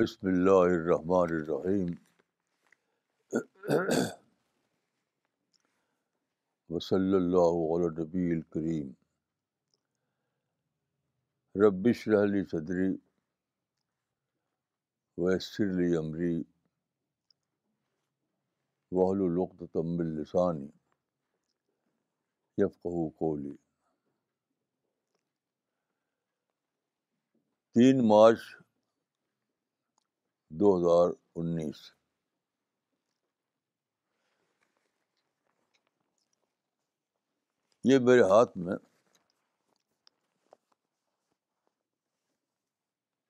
بسم اللہ الرحمن الرحیم وصلی اللہ نبی الکریم ربش رحلی صدری ویسر علی عمری وحل القتم السانی یفقہ کولی تین مارچ دو ہزار انیس یہ میرے ہاتھ میں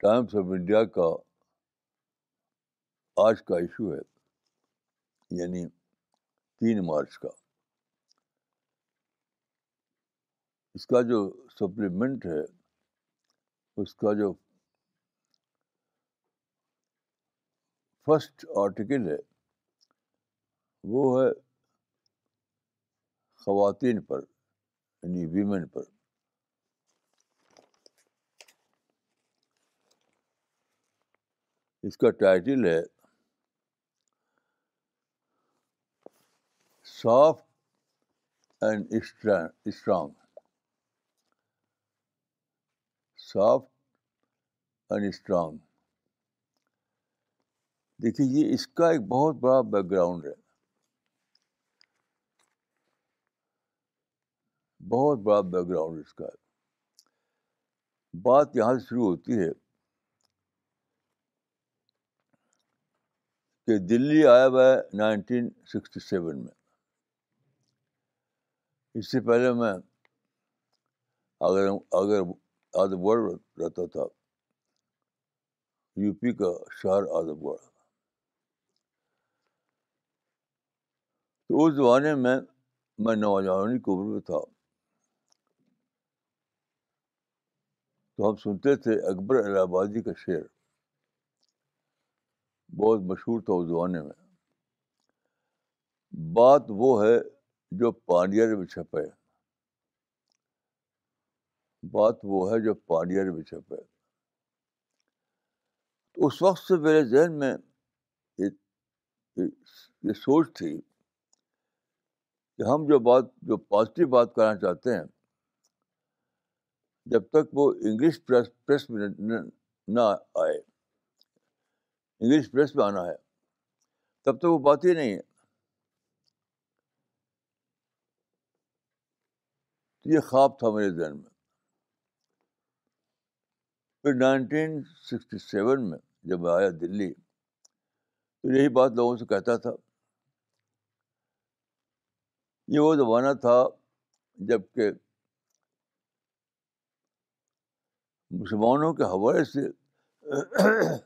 ٹائمس آف انڈیا کا آج کا ایشو ہے یعنی تین مارچ کا اس کا جو سپلیمنٹ ہے اس کا جو فسٹ آرٹیکل ہے وہ ہے خواتین پر یعنی ویمن پر اس کا ٹائٹل ہے soft and strong soft and strong دیکھیے یہ اس کا ایک بہت بڑا بیک گراؤنڈ ہے بہت بڑا بیک گراؤنڈ اس کا بات یہاں سے شروع ہوتی ہے کہ دلی آیا ہوا ہے نائنٹین سکسٹی سیون میں اس سے پہلے میں اگر اگر آدم گڑھ رہتا تھا یو پی کا شہر آدم گڑھ تو اس زمانے میں میں نوجوانی کی عمر میں تھا تو ہم سنتے تھے اکبر الہ آبادی کا شعر بہت مشہور تھا اس زمانے میں بات وہ ہے جو پاڑی میں چھپے بات وہ ہے جو پانی میں چھپے تو اس وقت سے میرے ذہن میں یہ سوچ تھی کہ ہم جو بات جو پازیٹیو بات کرنا چاہتے ہیں جب تک وہ انگلش پریس میں نہ آئے انگلش پریس میں آنا ہے تب تک وہ بات ہی نہیں ہے یہ خواب تھا میرے ذہن میں پھر نائنٹین سکسٹی سیون میں جب میں آیا دلی تو یہی بات لوگوں سے کہتا تھا یہ وہ زمانہ تھا جب کہ مسلمانوں کے حوالے سے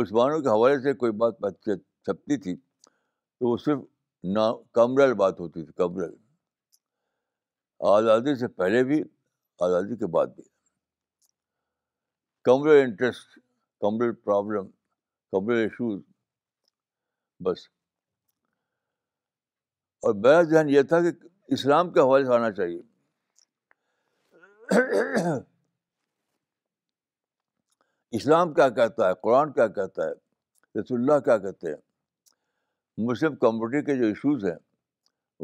مسلمانوں کے حوالے سے کوئی بات چھپتی تھی تو وہ صرف نا کمرل بات ہوتی تھی کمرل آزادی سے پہلے بھی آزادی کے بعد بھی communal interest communal problem communal issues بس اور میرا ذہن یہ تھا کہ اسلام کے حوالے سے آنا چاہیے اسلام کیا کہتا ہے قرآن کیا کہتا ہے رسول اللہ کیا کہتے ہیں مسلم کمیونٹی کے جو ایشوز ہیں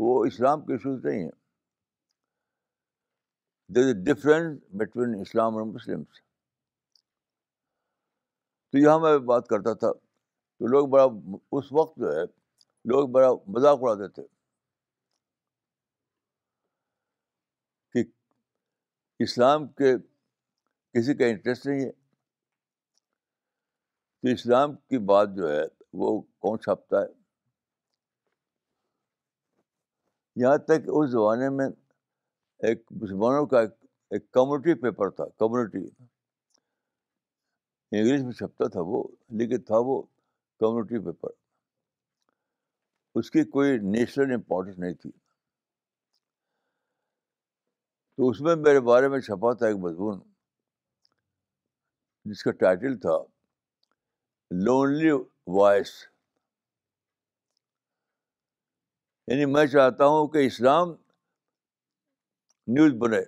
وہ اسلام کے ایشوز نہیں ہیں there is difference between Islam اور مسلمس تو یہاں میں بات کرتا تھا تو لوگ بڑا اس وقت جو ہے لوگ بڑا مذاق اڑاتے تھے اسلام کے کسی کا انٹرسٹ نہیں ہے تو اسلام کی بات جو ہے وہ کون چھپتا ہے یہاں تک اس زمانے میں ایک مسلمانوں کا ایک کمیونٹی پیپر تھا کمیونٹی انگلش میں چھپتا تھا وہ لیکن تھا وہ کمیونٹی پیپر اس کی کوئی نیشنل امپورٹنس نہیں تھی تو اس میں میرے بارے میں چھپا تھا ایک مضمون جس کا ٹائٹل تھا لونلی وائس یعنی میں چاہتا ہوں کہ اسلام نیوز بنے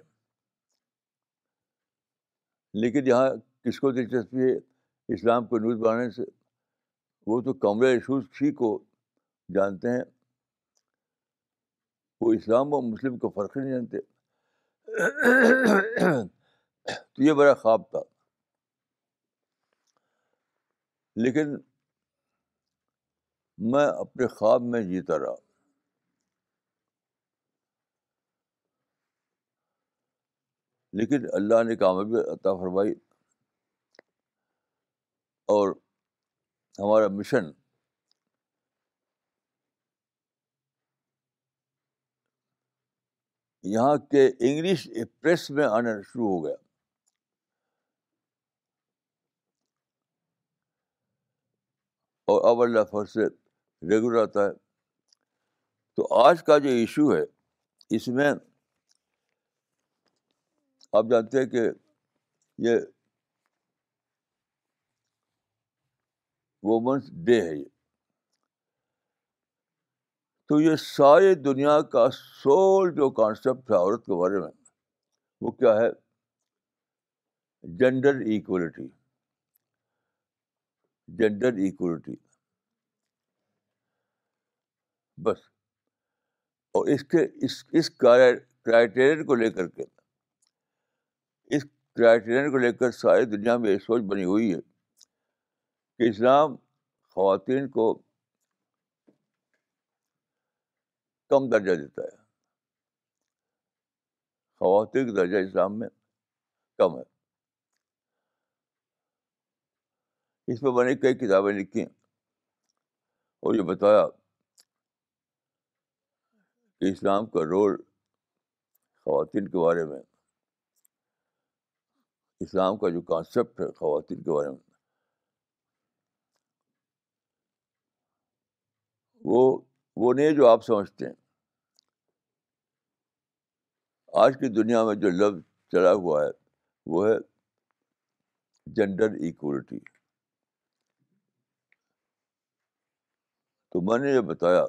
لیکن یہاں کس کو دلچسپی ہے اسلام کو نیوز بنانے سے وہ تو کمرے ایشوز ہی کو جانتے ہیں وہ اسلام اور مسلم کو فرق نہیں جانتے تو یہ میرا خواب تھا لیکن میں اپنے خواب میں جیتا رہا لیکن اللہ نے کامیابی عطا فرمائی اور ہمارا مشن یہاں کے انگلش پریس میں آنا شروع ہو گیا اور اب اللہ سے ریگولر آتا ہے تو آج کا جو ایشو ہے اس میں آپ جانتے ہیں کہ یہ وومنس ڈے ہے یہ تو یہ ساری دنیا کا سول جو کانسیپٹ ہے عورت کے بارے میں وہ کیا ہے جینڈر ایکولیٹی جینڈر ایکولیٹی بس اور اس کے اس اس کرائٹیرین کو لے کر کے اس کرائٹیرین کو لے کر ساری دنیا میں یہ سوچ بنی ہوئی ہے کہ اسلام خواتین کو کم درجہ دیتا ہے خواتین کا درجہ اسلام میں کم ہے اس پہ میں نے کئی کتابیں لکھی اور یہ بتایا کہ اسلام کا رول خواتین کے بارے میں اسلام کا جو کانسیپٹ ہے خواتین کے بارے میں وہ وہ نہیں جو آپ سمجھتے ہیں آج کی دنیا میں جو لفظ چلا ہوا ہے وہ ہے جینڈر ایکولیٹی تو میں نے یہ بتایا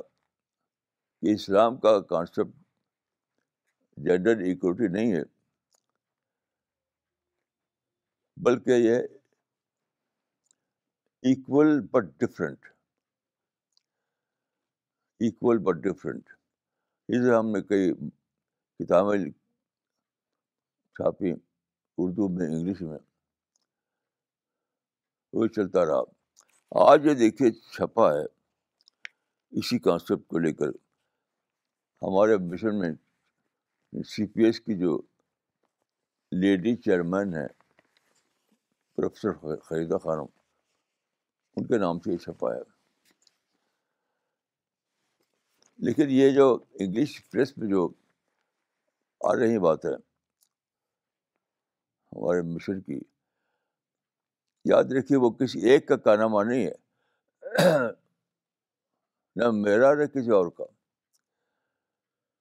کہ اسلام کا کانسیپٹ جینڈر ایکولیٹی نہیں ہے بلکہ یہ equal but different equal but different اسے ہم نے کئی کتابیں چھاپی اردو میں انگلش میں وہ چلتا رہا آج یہ دیکھیے چھپا ہے اسی کانسیپٹ کو لے کر ہمارے مشن میں سی پی ایس کی جو لیڈی چیئرمین ہیں پروفیسر خریدہ خانم ان کے نام سے یہ چھپا ہے لیکن یہ جو انگلش پریس میں جو رہی بات ہے ہمارے مشن کی یاد رکھیے وہ کسی ایک کا کارنامہ نہیں ہے نہ میرا نہ کسی اور کا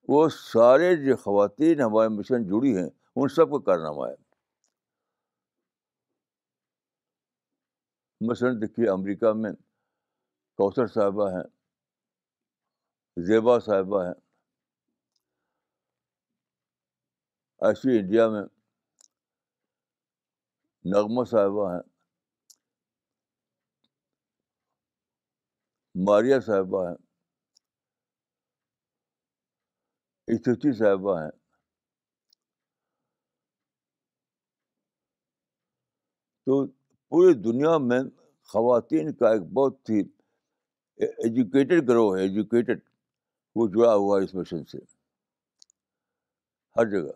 وہ سارے جو خواتین ہمارے مشن جڑی ہیں ان سب کا کارنامہ ہے مثلاً دیکھیے امریکہ میں کوثر صاحبہ ہیں زیبا صاحبہ ہیں ایسی انڈیا میں نغمہ صاحبہ ہیں ماریا صاحبہ ہیں صاحبہ ہیں تو پوری دنیا میں خواتین کا ایک بہت ہی ایجوکیٹڈ گروہ ہے ایجوکیٹڈ وہ جڑا ہوا ہے اس مشن سے ہر جگہ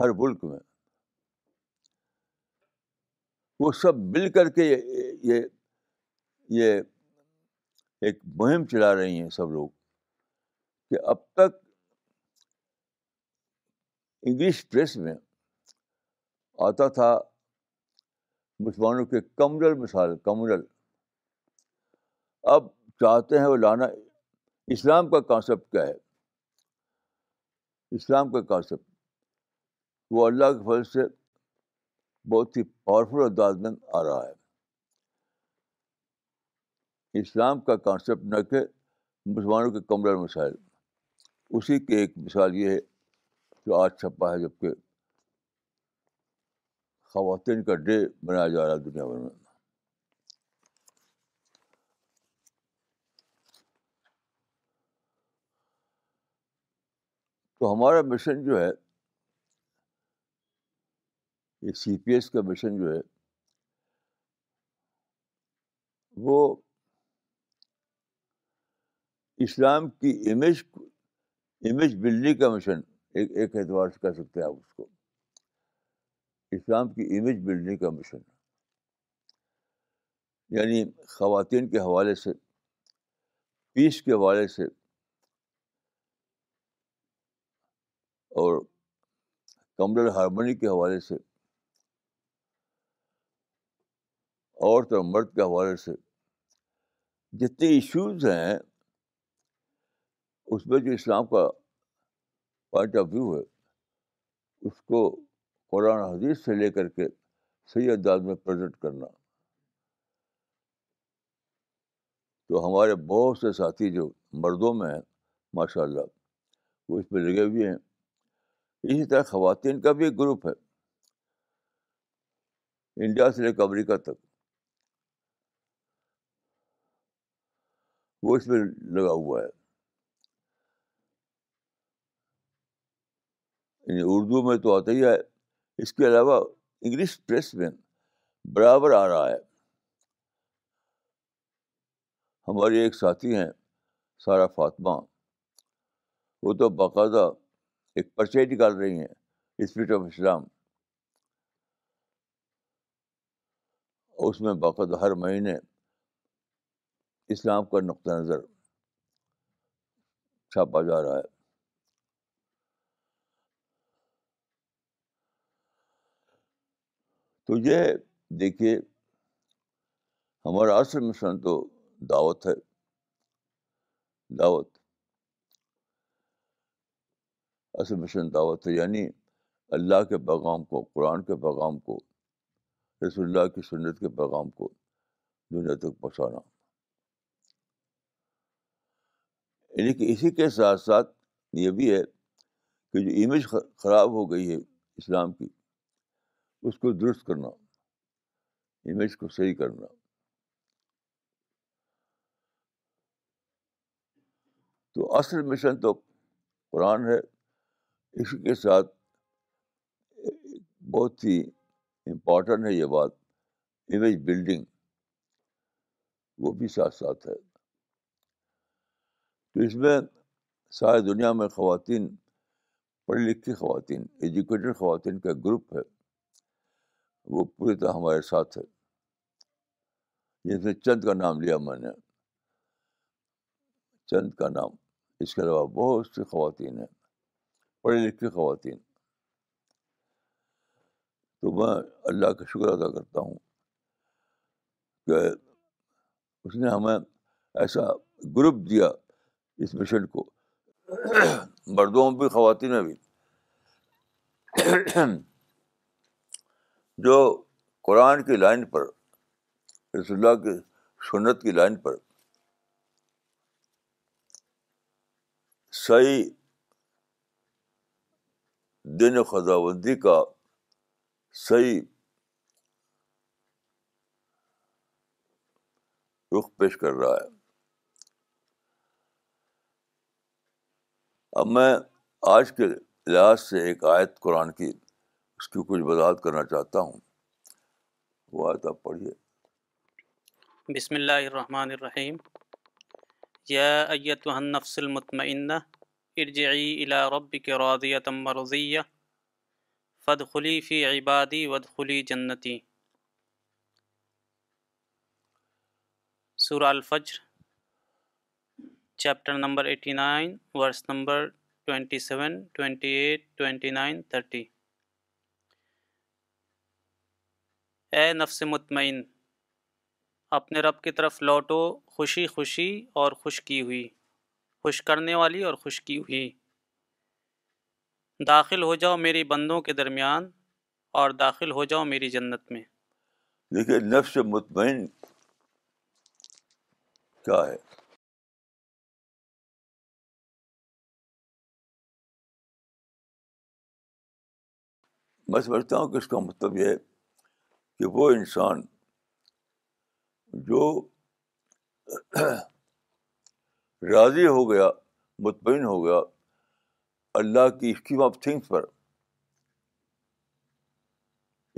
ہر ملک میں وہ سب مل کر کے یہ یہ ایک مہم چلا رہی ہیں سب لوگ کہ اب تک انگلش پریس میں آتا تھا مسلمانوں کے کمرل مثال کمرل اب چاہتے ہیں وہ لانا اسلام کا کانسیپٹ کیا ہے اسلام کا کانسیپٹ وہ اللہ کے فضل سے بہت ہی پاورفل اور انداز میں آ رہا ہے اسلام کا کانسیپٹ نہ کہ مسلمانوں کے کمرے مسائل اسی کی ایک مثال یہ ہے جو آج چھپا ہے جبکہ خواتین کا ڈے بنایا جا رہا ہے دنیا بھر میں تو ہمارا مشن جو ہے سی پی ایس کا مشن جو ہے وہ اسلام کی امیج امیج بلڈنگ کا مشن ایک ایک اعتبار سے کہہ سکتے ہیں آپ اس کو اسلام کی امیج بلڈنگ کا مشن یعنی خواتین کے حوالے سے پیس کے حوالے سے اور کمرل ہارمونی کے حوالے سے عورت اور مرد کے حوالے سے جتنے ایشوز ہیں اس میں جو اسلام کا پوائنٹ آف ویو ہے اس کو قرآن حدیث سے لے کر کے صحیح انداز میں پریزنٹ کرنا تو ہمارے بہت سے ساتھی جو مردوں میں ہیں ماشاء اللہ وہ اس میں لگے ہوئے ہیں اسی طرح خواتین کا بھی ایک گروپ ہے انڈیا سے لے کر امریکہ تک وہ اس میں لگا ہوا ہے یعنی اردو میں تو آتا ہی ہے اس کے علاوہ انگلش پریس میں برابر آ رہا ہے ہمارے ایک ساتھی ہیں سارا فاطمہ وہ تو باقاعدہ ایک پرچے نکال رہی ہیں اسپرٹ آف اسلام اس میں باقاعدہ ہر مہینے اسلام کا نقطۂ نظر چھاپا جا رہا ہے تو یہ دیکھیے ہمارا اصل مشن تو دعوت ہے دعوت اصل مشن دعوت ہے یعنی اللہ کے پیغام کو قرآن کے پیغام کو رسول اللہ کی سنت کے پیغام کو دنیا تک پہنچانا یعنی اسی کے ساتھ ساتھ یہ بھی ہے کہ جو امیج خراب ہو گئی ہے اسلام کی اس کو درست کرنا امیج کو صحیح کرنا تو اصل مشن تو قرآن ہے اس کے ساتھ بہت ہی امپورٹنٹ ہے یہ بات امیج بلڈنگ وہ بھی ساتھ ساتھ ہے تو اس میں ساری دنیا میں خواتین پڑھی لکھی خواتین ایجوکیٹڈ خواتین کا گروپ ہے وہ پوری طرح ہمارے ساتھ ہے جس میں چند کا نام لیا میں نے چند کا نام اس کے علاوہ بہت سی خواتین ہیں پڑھی لکھی خواتین تو میں اللہ کا شکر ادا کرتا ہوں کہ اس نے ہمیں ایسا گروپ دیا اس مشن کو مردوں میں بھی خواتین میں بھی جو قرآن کی لائن پر رس اللہ کی سنت کی لائن پر صحیح دن و کا صحیح رخ پیش کر رہا ہے اب میں آج کے لحاظ سے ایک آیت قرآن کی اس کی کچھ وضاحت کرنا چاہتا ہوں وہ آیت آپ پڑھیے بسم اللہ الرحمن الرحیم یا ایت النفس المطمئنہ ارجعی الى ربک راضیتا مرضیہ فادخلی فی عبادی وادخلی جنتی سورہ Al-Fajr chapter number eighty nine verse number twenty seven twenty eight twenty nine thirty اے نفس مطمئن اپنے رب کی طرف لوٹو خوشی خوشی اور خوش کی ہوئی خوش کرنے والی اور خوش کی ہوئی داخل ہو جاؤ میری بندوں کے درمیان اور داخل ہو جاؤ میری جنت میں دیکھیے نفس مطمئن کیا ہے میں سمجھتا ہوں کہ اس کا مطلب یہ ہے کہ وہ انسان جو راضی ہو گیا مطمئن ہو گیا اللہ کی اسکیم آف تھنگس پر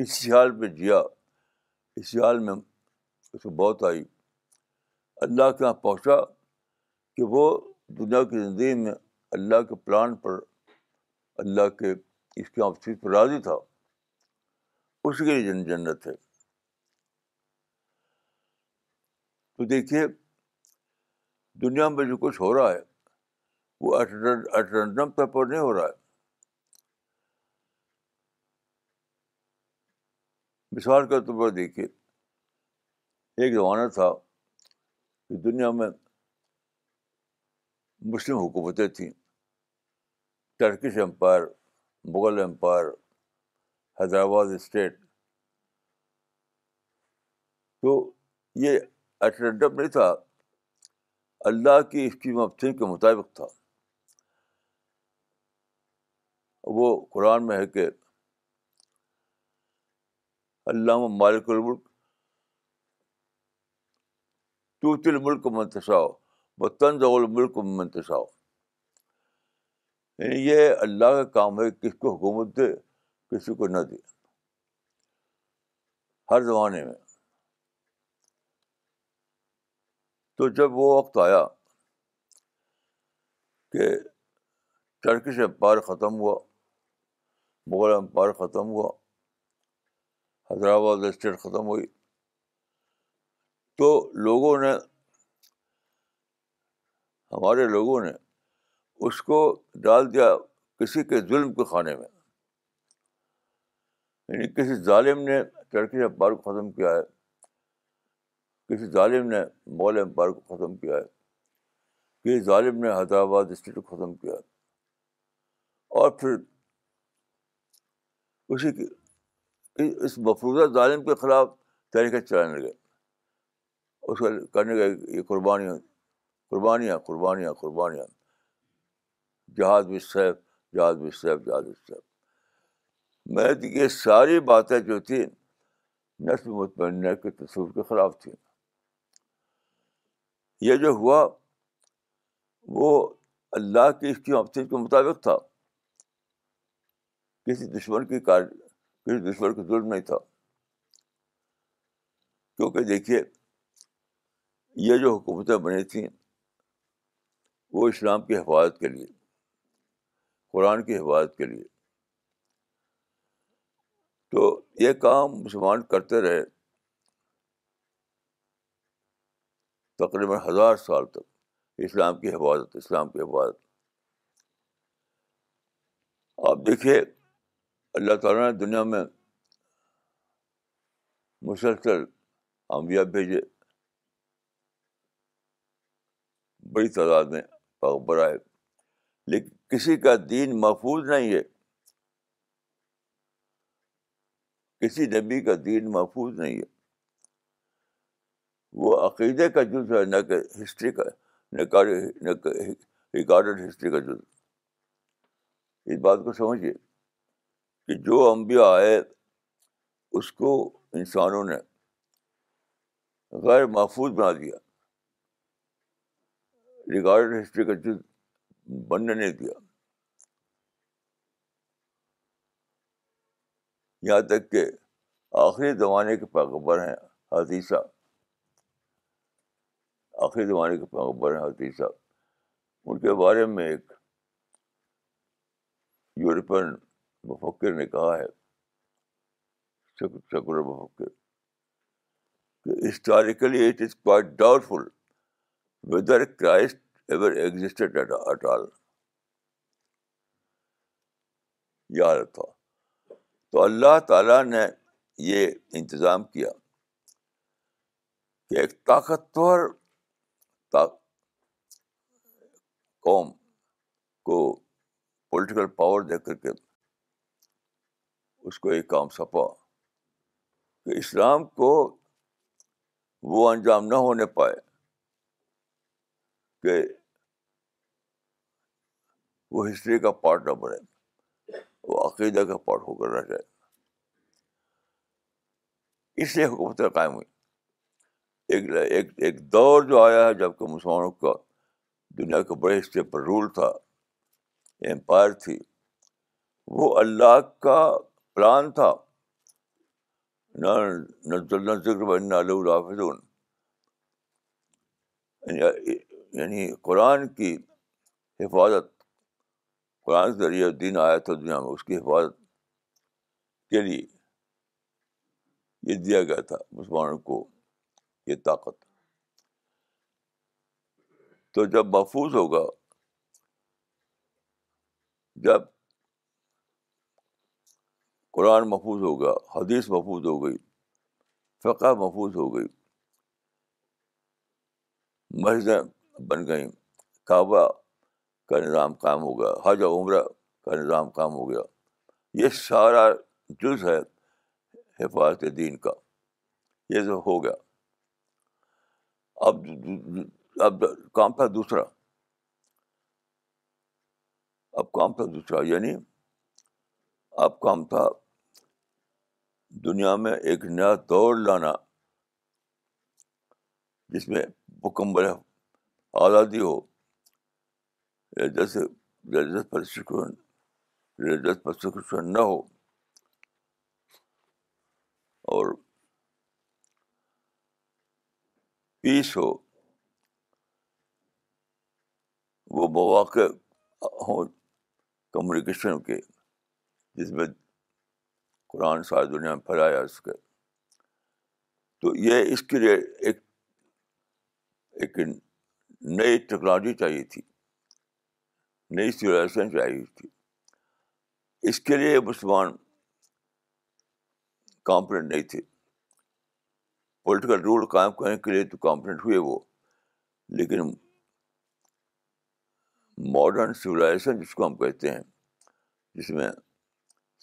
اس حال پہ جیا اس حال میں اس کو بہت آئی اللہ کے یہاں پہنچا کہ وہ دنیا کی زندگی میں اللہ کے پلان پر اللہ کے اس کی آپ چیز راضی تھا اس کے لیے جن جنت ہے تو دیکھیے دنیا میں جو کچھ ہو رہا ہے وہ اٹرنڈم طور پر نہیں ہو رہا ہے مثال کے طور پر دیکھیے ایک زمانہ تھا کہ دنیا میں مسلم حکومتیں تھیں Turkish empire Mughal empire Hyderabad state تو یہ نہیں تھا اللہ کی اسکیم آف تھنک کے مطابق تھا وہ قرآن میں ہے کہ اللہ مالک الملک تو تل ملک منتشا الملک منتشا یعنی یہ اللہ کا کام ہے کس کو حکومت دے کسی کو نہ دے ہر زمانے میں تو جب وہ وقت آیا کہ ٹرکش امپائر ختم ہوا مغل امپائر ختم ہوا حیدرآباد اسٹیٹ ختم ہوئی تو لوگوں نے ہمارے لوگوں نے اس کو ڈال دیا کسی کے ظلم کے خانے میں یعنی کسی ظالم نے چڑکی میں کو ختم کیا ہے کسی ظالم نے امپائر کو ختم کیا ہے کسی ظالم نے حیدرآباد اسٹیٹ کو ختم کیا ہے اور پھر اسی کی اس مفروضہ ظالم کے خلاف طریقے چلانے لگے اس کو کرنے کا یہ قربانیاں قربانیاں قربانیاں قربانیاں جہاد و سیف جہاد و سیف جہاد سیف میں یہ ساری باتیں جو تھی نثر مطمئن کے تصور کے خلاف تھیں یہ جو ہوا وہ اللہ کی اس کی آفتی کے مطابق تھا کسی دشمن کی کار کسی دشمن کا ظلم نہیں تھا کیونکہ دیکھیے یہ جو حکومتیں بنی تھیں وہ اسلام کی حفاظت کے لیے قرآن کی حفاظت کے لیے تو یہ کام مسلمان کرتے رہے تقریباً ہزار سال تک اسلام کی حفاظت اسلام کی حفاظت آپ دیکھیے اللہ تعالیٰ نے دنیا میں مسلسل انبیاء بھیجے بڑی تعداد میں بڑھائے آئے لیکن کسی کا دین محفوظ نہیں ہے کسی نبی کا دین محفوظ نہیں ہے وہ عقیدے کا جز ہے نہ کہ ہسٹری کا نہ ریکارڈ ہسٹری کا جز اس بات کو سمجھیے کہ جو امبیا آئے اس کو انسانوں نے غیر محفوظ بنا دیا ریکارڈ ہسٹری کا جز بننے نہیں دیا یہاں تک کہ آخری زمانے کے پیغبر ہیں حدیثہ آخری زمانے کے پیغبر ہیں حدیثہ ان کے بارے میں ایک یورپین مفکر نے کہا ہے مفکر کہ historically it is quite doubtful whether Christ ever existed at all یاد تو اللہ تعالیٰ نے یہ انتظام کیا کہ ایک طاقتور قوم کو پولیٹیکل پاور دے کر کے اس کو یہ کام سپا کہ اسلام کو وہ انجام نہ ہونے پائے کہ وہ ہسٹری کا پارٹ نہ بنے وہ عقیدہ کا پارٹ ہو کر رہ جائے اس لیے حکومتیں قائم ہوئی ایک ایک دور جو آیا ہے جب کہ مسلمانوں کا دنیا کے بڑے حصے پر رول تھا امپائر تھی وہ اللہ کا پلان تھا نہ ذکر یعنی،, یعنی قرآن کی حفاظت قرآن کے ذریعے دین آیا تھا دنیا میں اس کی حفاظت کے لیے یہ دیا گیا تھا مسلمانوں کو یہ طاقت تو جب محفوظ ہوگا جب قرآن محفوظ ہوگا حدیث محفوظ ہو گئی فقہ محفوظ ہو گئی مسجدیں بن گئیں کعبہ کا نظام کام ہو گیا حاج عمرہ کا نظام کام ہو گیا یہ سارا جز ہے حفاظت دین کا یہ سب ہو گیا اب اب کام تھا دوسرا اب کام تھا دوسرا یعنی اب کام تھا دنیا میں ایک نیا دور لانا جس میں مکمل آزادی ہو لذت پر لت پر شکوشن نہ ہو اور پیس ہو وہ مواقع ہوں کمیونیکیشن کے جس میں قرآن ساری دنیا میں پھیلایا اس کے تو یہ اس کے لیے ایک ایک نئی ٹیکنالوجی چاہیے تھی نئی سولائزیشن چاہیے تھی اس کے لیے مسلمان کانفیڈنٹ نہیں تھے پولیٹیکل رول قائم کرنے کے لیے تو کانفیڈنٹ ہوئے وہ لیکن ماڈرن سویلائزیشن جس کو ہم کہتے ہیں جس میں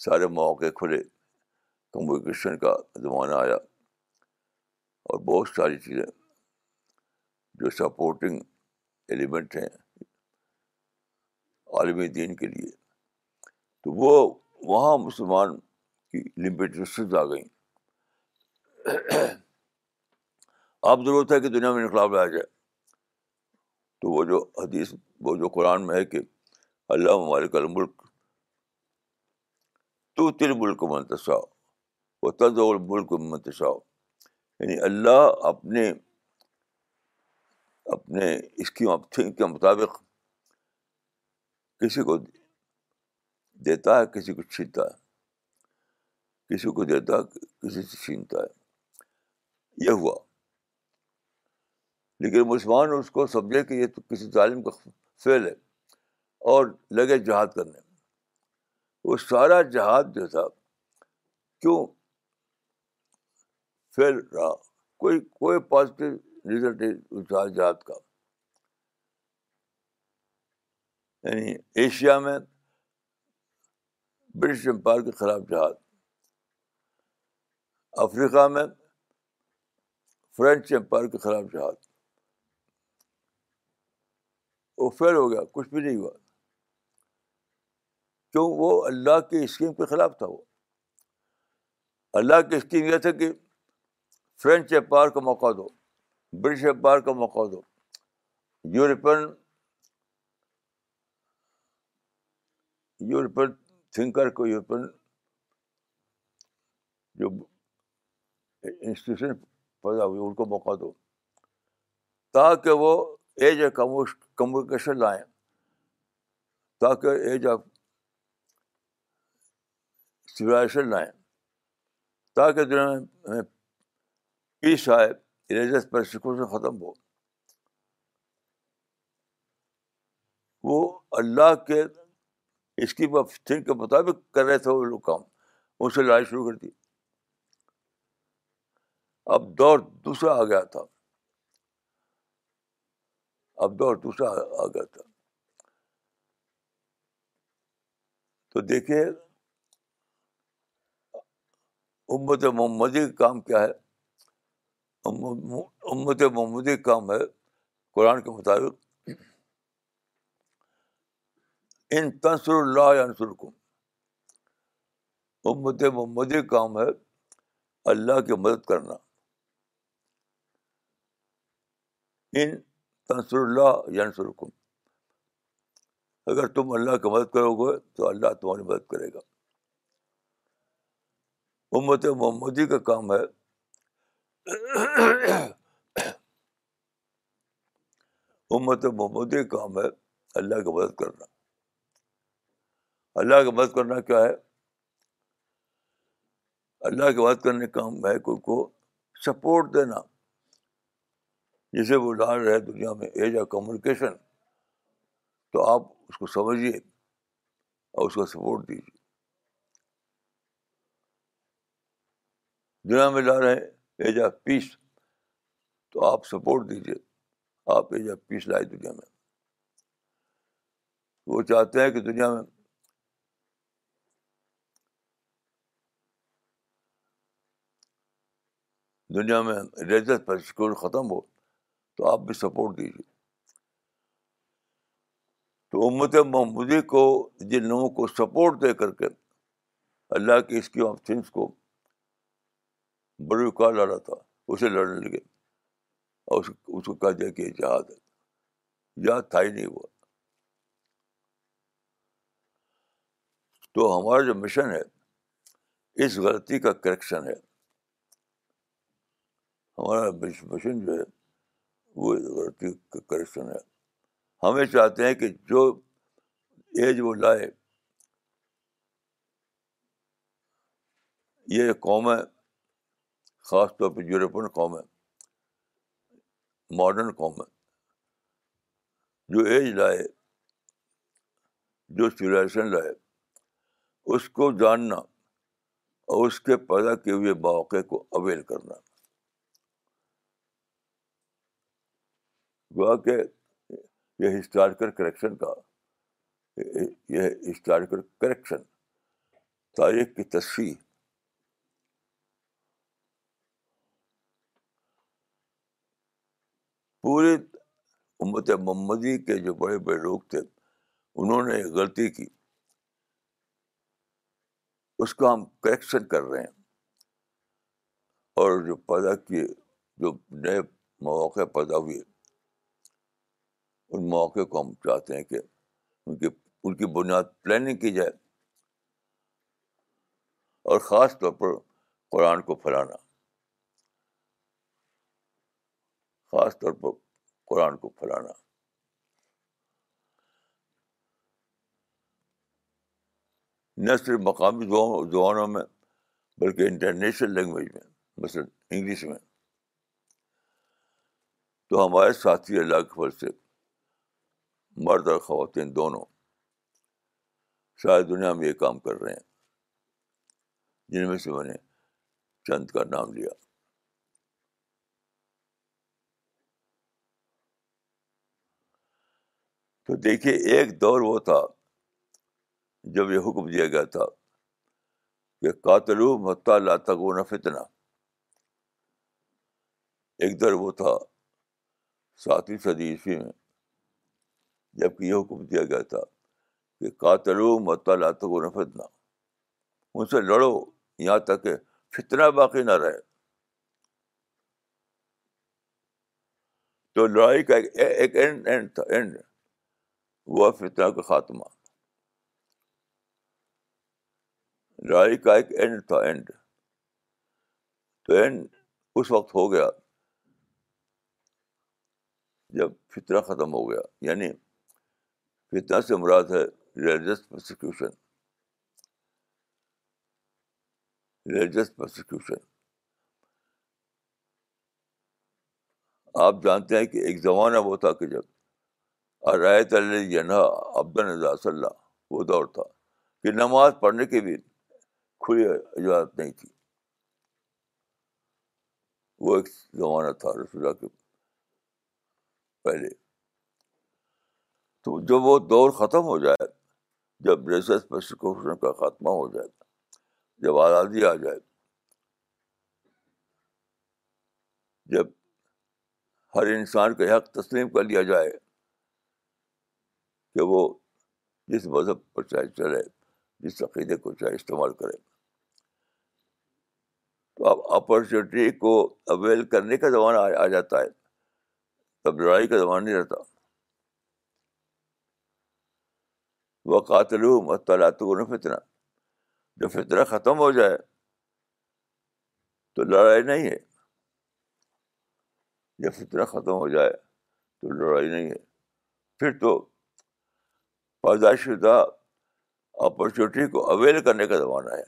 سارے مواقع کھلے کمیونیکیشن کا زمانہ آیا اور بہت ساری چیزیں جو سپورٹنگ ایلیمنٹ ہیں عالم دین کے لیے تو وہ وہاں مسلمان کی لمیٹیشنز آ گئیں اب ضرورت ہے کہ دنیا میں انقلاب لایا جائے تو وہ جو حدیث وہ جو قرآن میں ہے کہ اللہ مالک الملک تو تل ملک منتشا و تز اور ملک منتشا یعنی اللہ اپنے اپنے اسکیم تھنک کے مطابق کسی کو دیتا ہے کسی کو چھینتا ہے کسی کو دیتا ہے کسی سے چھینتا ہے یہ ہوا لیکن مسلمان اس کو سمجھے کہ یہ تو کسی تعلیم کا فیل ہے اور لگے جہاد کرنے وہ سارا جہاد جو تھا کیوں فیل رہا کوئی کوئی پازیٹیو رزلٹ ہے اس جہاد کا یعنی ایشیا میں برٹش امپائر کے خلاف جہاد افریقہ میں فرینچ امپائر کے خلاف جہاد وہ فیل ہو گیا کچھ بھی نہیں ہوا کیوں وہ اللہ کی اسکیم کے خلاف تھا وہ اللہ کی اسکیم یہ تھا کہ فرینچ امپائر کا موقع دو برٹش امپائر کا موقع دو یورپین یورپین تھنکر کو یورپین جو انسٹیٹیوشن پیدا ہوئی ان کو موقع دو تاکہ وہ ایج آف کمیونیکیشن لائیں تاکہ ایج آف سولیشن لائیں تاکہ دنیا میں پیس آئے ریلیجس پرسیکوشن ختم ہو وہ اللہ کے تھنک کے مطابق کر رہے تھے وہ لوگ کام ان سے لڑائی شروع کر دی اب دور دوسرا آ گیا تھا اب دور دوسرا آ گیا تھا تو دیکھیے امت محمدی کام کیا ہے امت محمدی کام ہے قرآن کے مطابق ان تنسر اللہ یعنی امت محمدی کام ہے اللہ کی مدد کرنا ان تنسر اللہ یعنی اگر تم اللہ کی مدد کرو گے تو اللہ تمہاری مدد کرے گا امت محمدی کا کام ہے امت محمدی کا کام ہے اللہ کی مدد کرنا اللہ کی بات کرنا کیا ہے اللہ کی بات کرنے کا ہے کو سپورٹ دینا جسے وہ ڈال رہے دنیا میں ایج آف کمیونیکیشن تو آپ اس کو سمجھیے اور اس کو سپورٹ دیجیے دنیا میں رہے ہیں ایج آف پیس تو آپ سپورٹ دیجیے آپ ایج آف پیس لائے دنیا میں وہ چاہتے ہیں کہ دنیا میں دنیا میں ریزر پر اسکول ختم ہو تو آپ بھی سپورٹ دیجیے تو امت محمودی کو جن لوگوں کو سپورٹ دے کر کے اللہ کی تھنگس کو بڑے کہا لڑا تھا اسے لڑنے لگے اور اس اس کو کہا جائے کہ جہاد ہے جہاد تھا ہی نہیں ہوا تو ہمارا جو مشن ہے اس غلطی کا کریکشن ہے ہمارا مشن جو ہے وہ کا کریکشن ہے ہمیں چاہتے ہیں کہ جو ایج وہ لائے یہ قوم ہے خاص طور پہ یورپین قوم ہے ماڈرن قوم ہے جو ایج لائے جو سولیشن لائے اس کو جاننا اور اس کے پیدا کیے ہوئے مواقع کو اویل کرنا گوا کہ یہ ہسٹوریکل کریکشن کا یہ ہسٹوریکل کریکشن تاریخ کی تصحیح پوری امت محمدی کے جو بڑے بڑے لوگ تھے انہوں نے غلطی کی اس کا ہم کریکشن کر رہے ہیں اور جو پیدا کیے جو نئے مواقع پیدا ہوئے ان مواقع کو ہم چاہتے ہیں کہ ان کی ان کی بنیاد پلاننگ کی جائے اور خاص طور پر قرآن کو پھیلانا خاص طور پر قرآن کو پھیلانا نہ صرف مقامی زبانوں میں بلکہ انٹرنیشنل لینگویج میں مثلاً انگلش میں تو ہمارے ساتھی اللہ کے فرض مرد اور خواتین دونوں شاید دنیا میں یہ کام کر رہے ہیں جن میں سے میں نے چند کا نام لیا تو دیکھیے ایک دور وہ تھا جب یہ حکم دیا گیا تھا کہ قاتل مت تک وہ نہ ایک دور وہ تھا ساتویں صدی عیسوی میں جبکہ یہ حکم دیا گیا تھا کہ قاتلو مطالعات کو نفرت نہ ان سے لڑو یہاں تک کہ فتنہ باقی نہ رہے تو لڑائی کا ایک اینڈ اینڈ اینڈ تھا وہ فتنہ کا خاتمہ لڑائی کا ایک اینڈ تھا اینڈ تو اینڈ اس وقت ہو گیا جب فطرہ ختم ہو گیا یعنی فتنا سے مراد ہے ریلیجس ریلیجس آپ جانتے ہیں کہ ایک زمانہ وہ تھا کہ جب رایت علیہ جنہا عبد صلی اللہ وہ دور تھا کہ نماز پڑھنے کی بھی کھلی اجازت نہیں تھی وہ ایک زمانہ تھا رسول کے پہلے تو جب وہ دور ختم ہو جائے جب ریز پرسیکوشن کا خاتمہ ہو جائے جب آزادی آ جائے جب ہر انسان کا حق تسلیم کر لیا جائے کہ وہ جس مذہب پر چاہے چلے جس عقیدے کو چاہے استعمال کرے تو اب اپرچونیٹی کو اویل کرنے کا زمانہ آ جاتا ہے تب لڑائی کا زمانہ نہیں رہتا وہ قاتل فتنا کو فطرہ جب ختم ہو جائے تو لڑائی نہیں ہے جب فطرہ ختم ہو جائے تو لڑائی نہیں ہے پھر تو پیدا شدہ اپرچونیٹی کو اویل کرنے کا زمانہ ہے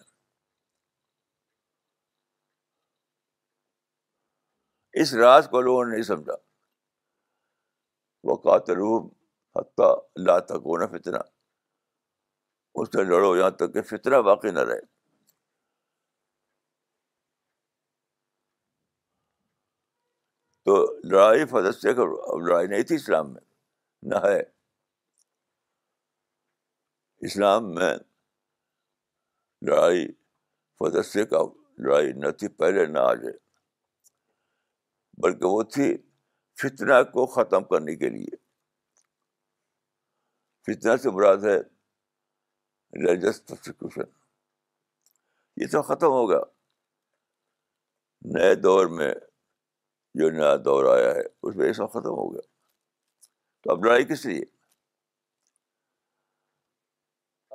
اس راز کو لوگوں نے نہیں سمجھا وہ قاتل حتیٰ اللہ تک وہ نہ اس سے لڑو یہاں تک کہ فطرہ باقی نہ رہے تو لڑائی سے لڑائی نہیں تھی اسلام میں نہ ہے اسلام میں لڑائی سے کا لڑائی نہ تھی پہلے نہ آج بلکہ وہ تھی فتنہ کو ختم کرنے کے لیے فتنہ سے مراد ہے ریلیجس یہ تو ختم ہو گیا نئے دور میں جو نیا دور آیا ہے اس میں یہ سب ختم ہو گیا تو اب لڑائی کس لیے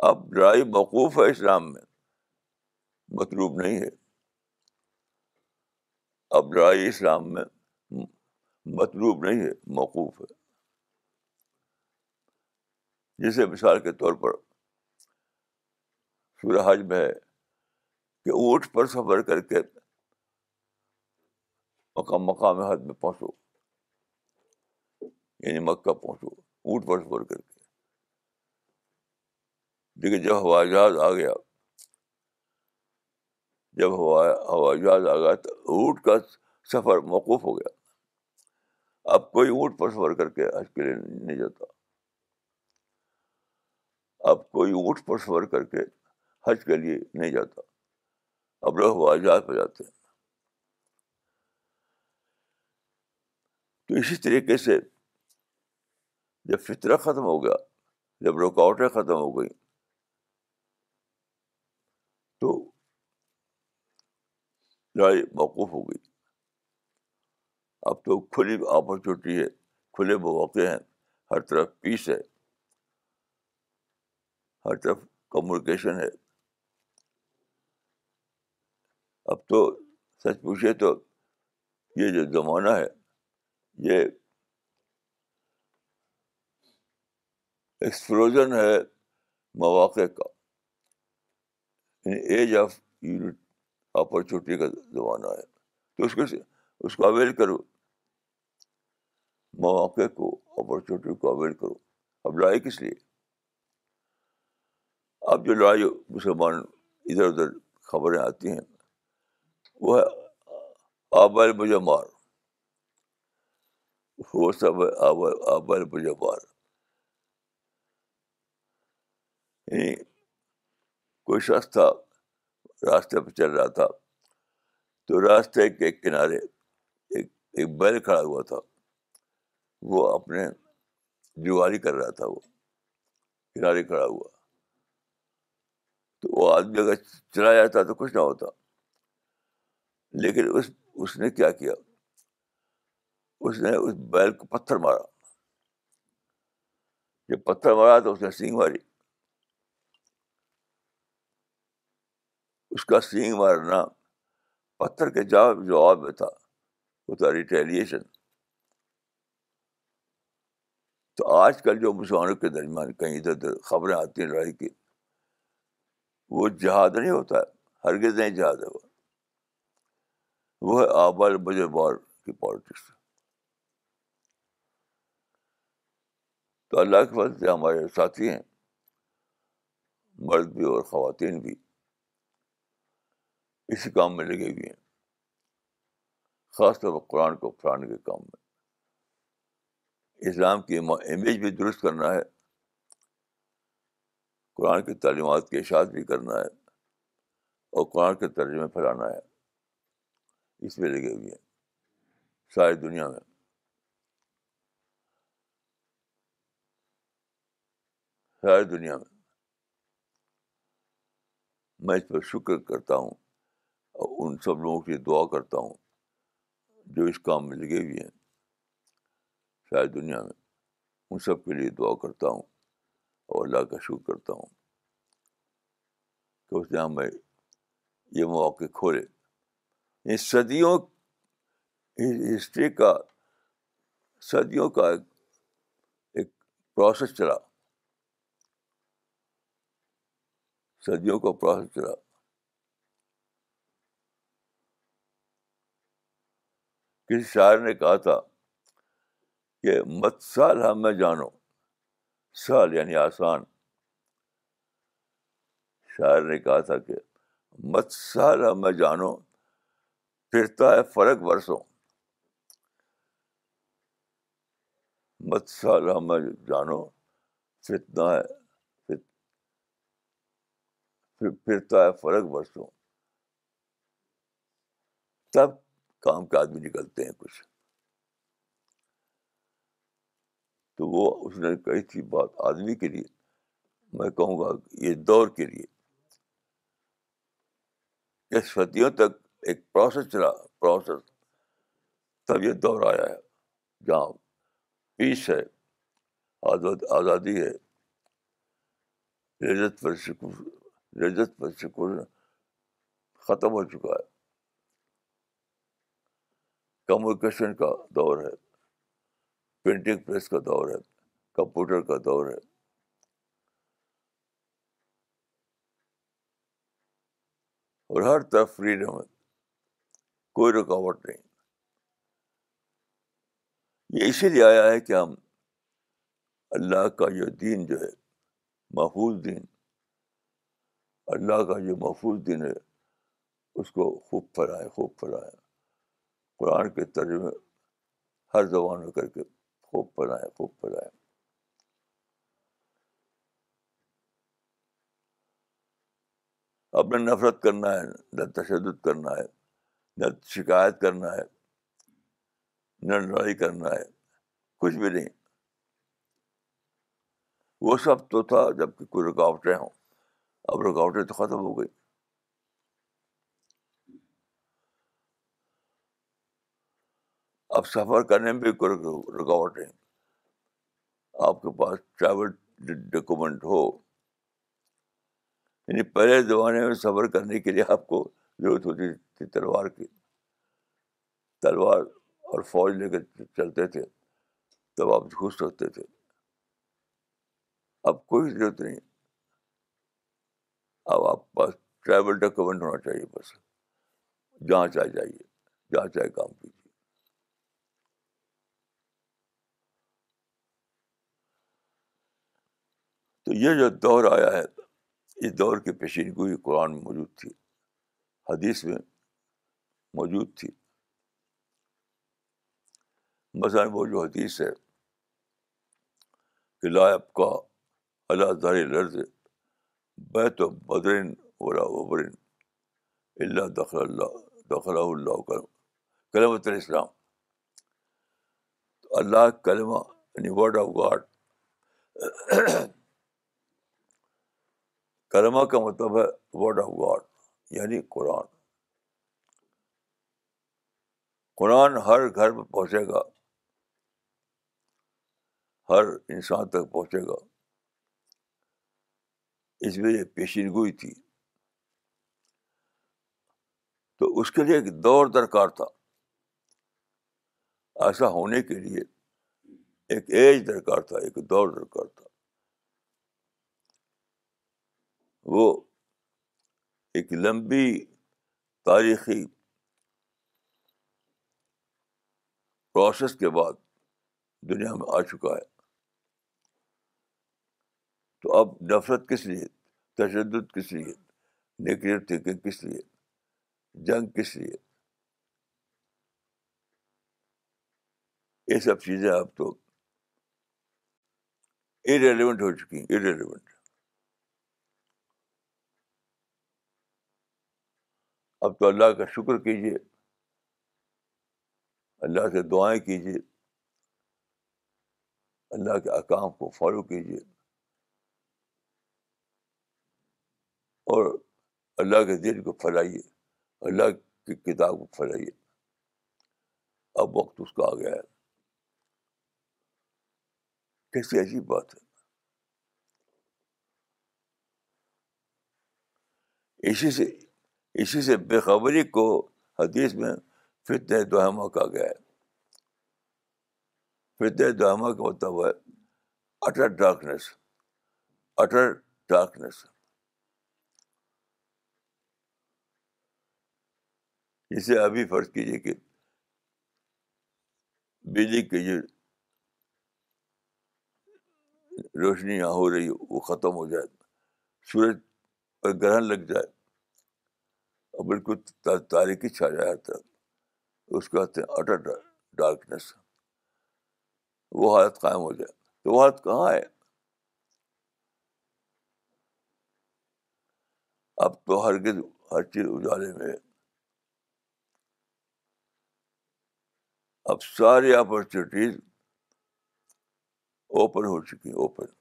اب لڑائی موقوف ہے اسلام میں مطلوب نہیں ہے اب لڑائی اسلام میں مطلوب نہیں ہے موقوف ہے جسے مثال کے طور پر سورہ حج میں ہے کہ اونٹ پر سفر کر کے مقام مقام حد میں پہنچو یعنی مکہ پہنچو اونٹ پر سفر کر کے لیکن جب ہوا جہاز آ گیا جب ہوا ہوا جہاز آ گیا تو اونٹ کا سفر موقوف ہو گیا اب کوئی اونٹ پر سفر کر کے حج کے لیے نہیں جاتا اب کوئی اونٹ پر سفر کر کے حج کے لیے نہیں جاتا اب روح بازار پہ جاتے ہیں تو اسی طریقے سے جب فطرہ ختم ہو گیا جب رکاوٹیں ختم ہو گئیں تو لڑائی موقف ہو گئی اب تو کھلی اپرچونیٹی ہے کھلے مواقع ہیں ہر طرف پیس ہے ہر طرف کمیونیکیشن ہے اب تو سچ پوچھے تو یہ جو زمانہ ہے یہ ایکسپلوژن ہے مواقع کا ایج آف اپرچونیٹی کا زمانہ ہے تو اس کو اس کو اویل کرو مواقع کو اپرچونیٹی کو اویل کرو اب لڑائی کس لیے اب جو لڑائی مسلمان ادھر ادھر خبریں آتی ہیں وہ آبل مجھے مار وہ سب ہے آبل مجھے مار یعنی کوئی شخص تھا راستے پہ چل رہا تھا تو راستے کے کنارے ایک ایک بیل کھڑا ہوا تھا وہ اپنے جواری کر رہا تھا وہ کنارے کھڑا ہوا تو وہ آدمی اگر چلا جاتا تو کچھ نہ ہوتا لیکن اس اس نے کیا کیا اس نے اس بیل کو پتھر مارا جب پتھر مارا تو اس نے سینگ ماری اس کا سینگ مارنا پتھر کے جواب جواب میں تھا وہ تھا ریٹیلیشن تو آج کل جو مسلمانوں کے درمیان کہیں ادھر ادھر خبریں آتی ہیں لڑائی کی وہ جہاد نہیں ہوتا ہے ہرگز نہیں جہاد ہے وہ وہ ہے آباد بجے بار کی پالیٹکس تو اللہ کے فضل سے ہمارے ساتھی ہیں مرد بھی اور خواتین بھی اسی کام میں لگے ہوئے ہیں خاص طور پر قرآن کو پڑانے کے کام میں اسلام کی امیج بھی درست کرنا ہے قرآن کی تعلیمات کے اشاعت بھی کرنا ہے اور قرآن کے ترجمے پھیلانا ہے اس میں لگے ہوئے ہیں ساری دنیا میں ساری دنیا میں میں اس پر شکر کرتا ہوں اور ان سب لوگوں کی دعا کرتا ہوں جو اس کام میں لگے ہوئے ہیں ساری دنیا میں ان سب کے لیے دعا کرتا ہوں اور اللہ کا شکر کرتا ہوں کہ اس نے ہمیں یہ مواقع کھولے صدیوں ہسٹری کا صدیوں کا ایک پروسیس چلا صدیوں کا پروسیس چلا کسی شاعر نے کہا تھا کہ مت سال ہمیں جانو سال یعنی آسان شاعر نے کہا تھا کہ مت سال ہمیں جانو پھرتا ہے فرق برسوں مت ہمیں جانو فتنا ہے پھرتا ہے فرق برسوں تب کام کے آدمی نکلتے ہیں کچھ تو وہ اس نے کہی تھی بات آدمی کے لیے میں کہوں گا یہ دور کے لیے صدیوں تک ایک پروسیس چلا پروسیس تب یہ دور آیا ہے جہاں پیس ہے آزادی ہے رجت پر سکون ختم ہو چکا ہے کمیونیکیشن کا دور ہے پرنٹنگ پریس کا دور ہے کمپیوٹر کا دور ہے اور ہر طرف فریڈم ہے کوئی رکاوٹ نہیں یہ اسی لیے آیا ہے کہ ہم اللہ کا جو دین جو ہے محفوظ دین اللہ کا جو محفوظ دین ہے اس کو خوب پھیلائیں خوب پھیلائیں قرآن کے ترجمے ہر زبان میں کر کے خوب پھیلائیں خوب پھیلائیں اپنے نفرت کرنا ہے نہ تشدد کرنا ہے نہ شکایت کرنا ہے نہ لڑائی کرنا ہے کچھ بھی نہیں وہ سب تو تھا جب کہ کوئی رکاوٹیں ہوں اب رکاوٹیں تو ختم ہو گئی اب سفر کرنے میں بھی کوئی رکاوٹیں آپ کے پاس ٹریول ڈاکومنٹ ہو یعنی پہلے زمانے میں سفر کرنے کے لیے آپ کو ضرورت ہوتی تھی تلوار کی تلوار اور فوج لے کے چلتے تھے تب آپ جھوس سکتے تھے اب کوئی ضرورت نہیں اب آپ پاس ٹریول ڈاکومنٹ ہونا چاہیے بس جہاں چاہے جائیے جہاں چاہے کام کیجیے تو یہ جو دور آیا ہے اس دور کی پیشین گوئی قرآن موجود تھی حدیث میں موجود تھی مثلاً وہ جو حدیث ہے کہ لائب کا اللہ دار لرز لرض تو بدرین ولا وبرین اللہ دخلا اللہ کرم اللّہ کلمۃَََََََََََََ السلام اللہ کلمہ یعنی ورڈ آف گاڈ کلمہ کا مطلب ہے ورڈ آف گاڈ یعنی قرآن قرآن ہر گھر میں پہنچے گا ہر انسان تک پہنچے گا اس میں یہ پیشین گوئی تھی تو اس کے لیے ایک دور درکار تھا ایسا ہونے کے لیے ایک ایج درکار تھا ایک دور درکار تھا وہ ایک لمبی تاریخی پروسیس کے بعد دنیا میں آ چکا ہے تو اب نفرت کس لیے تشدد کس لیے نیگیٹو تھینکنگ کس لیے جنگ کس لیے یہ سب چیزیں آپ تو ارریلیونٹ ہو چکی ہیں ارریلیونٹ اب تو اللہ کا شکر کیجیے اللہ سے دعائیں کیجیے اللہ کے اکام کو فالو کیجیے اور اللہ کے دل کو پھیلائیے اللہ کی کتاب کو پھیلائیے اب وقت اس کا آ گیا ہے کیسی ایسی بات ہے اسی سے اسی سے بےخبری کو حدیث میں فطۂ دوہمہ کہا گیا ہے فط دوہمہ کا مطلب ہے اٹر ڈارکنیس اٹر ڈارکنیس جسے ابھی فرض کیجیے کہ بجلی کی جو روشنی یہاں ہو رہی ہے وہ ختم ہو جائے سورج اور گرہن لگ جائے اور بالکل تاریخی چھا جایا تھا اس کو کہتے ہیں اٹر ڈارکنیس وہ حالت قائم ہو جائے تو وہ حالت کہاں ہے اب تو ہرگز ہر چیز اجالے میں اب ساری اپرچونیٹیز اوپن ہو چکی ہیں اوپن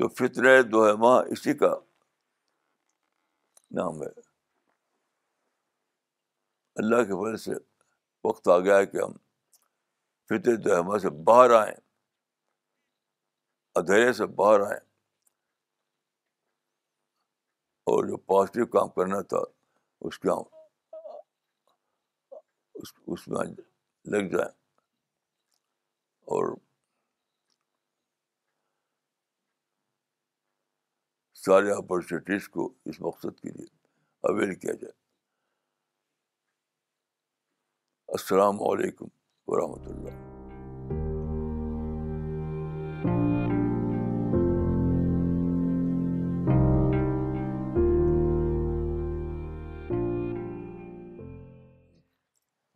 تو فطر دوہما اسی کا نام ہے اللہ کے فضل سے وقت آ گیا ہے کہ ہم فطر دوہما سے باہر آئیں ادھیرے سے باہر آئیں اور جو پازیٹیو کام کرنا تھا اس کا ہم اس میں لگ جائیں اور سارے اپرچونیٹیز کو اس مقصد کے لیے اویل کیا جائے السلام علیکم ورحمۃ اللہ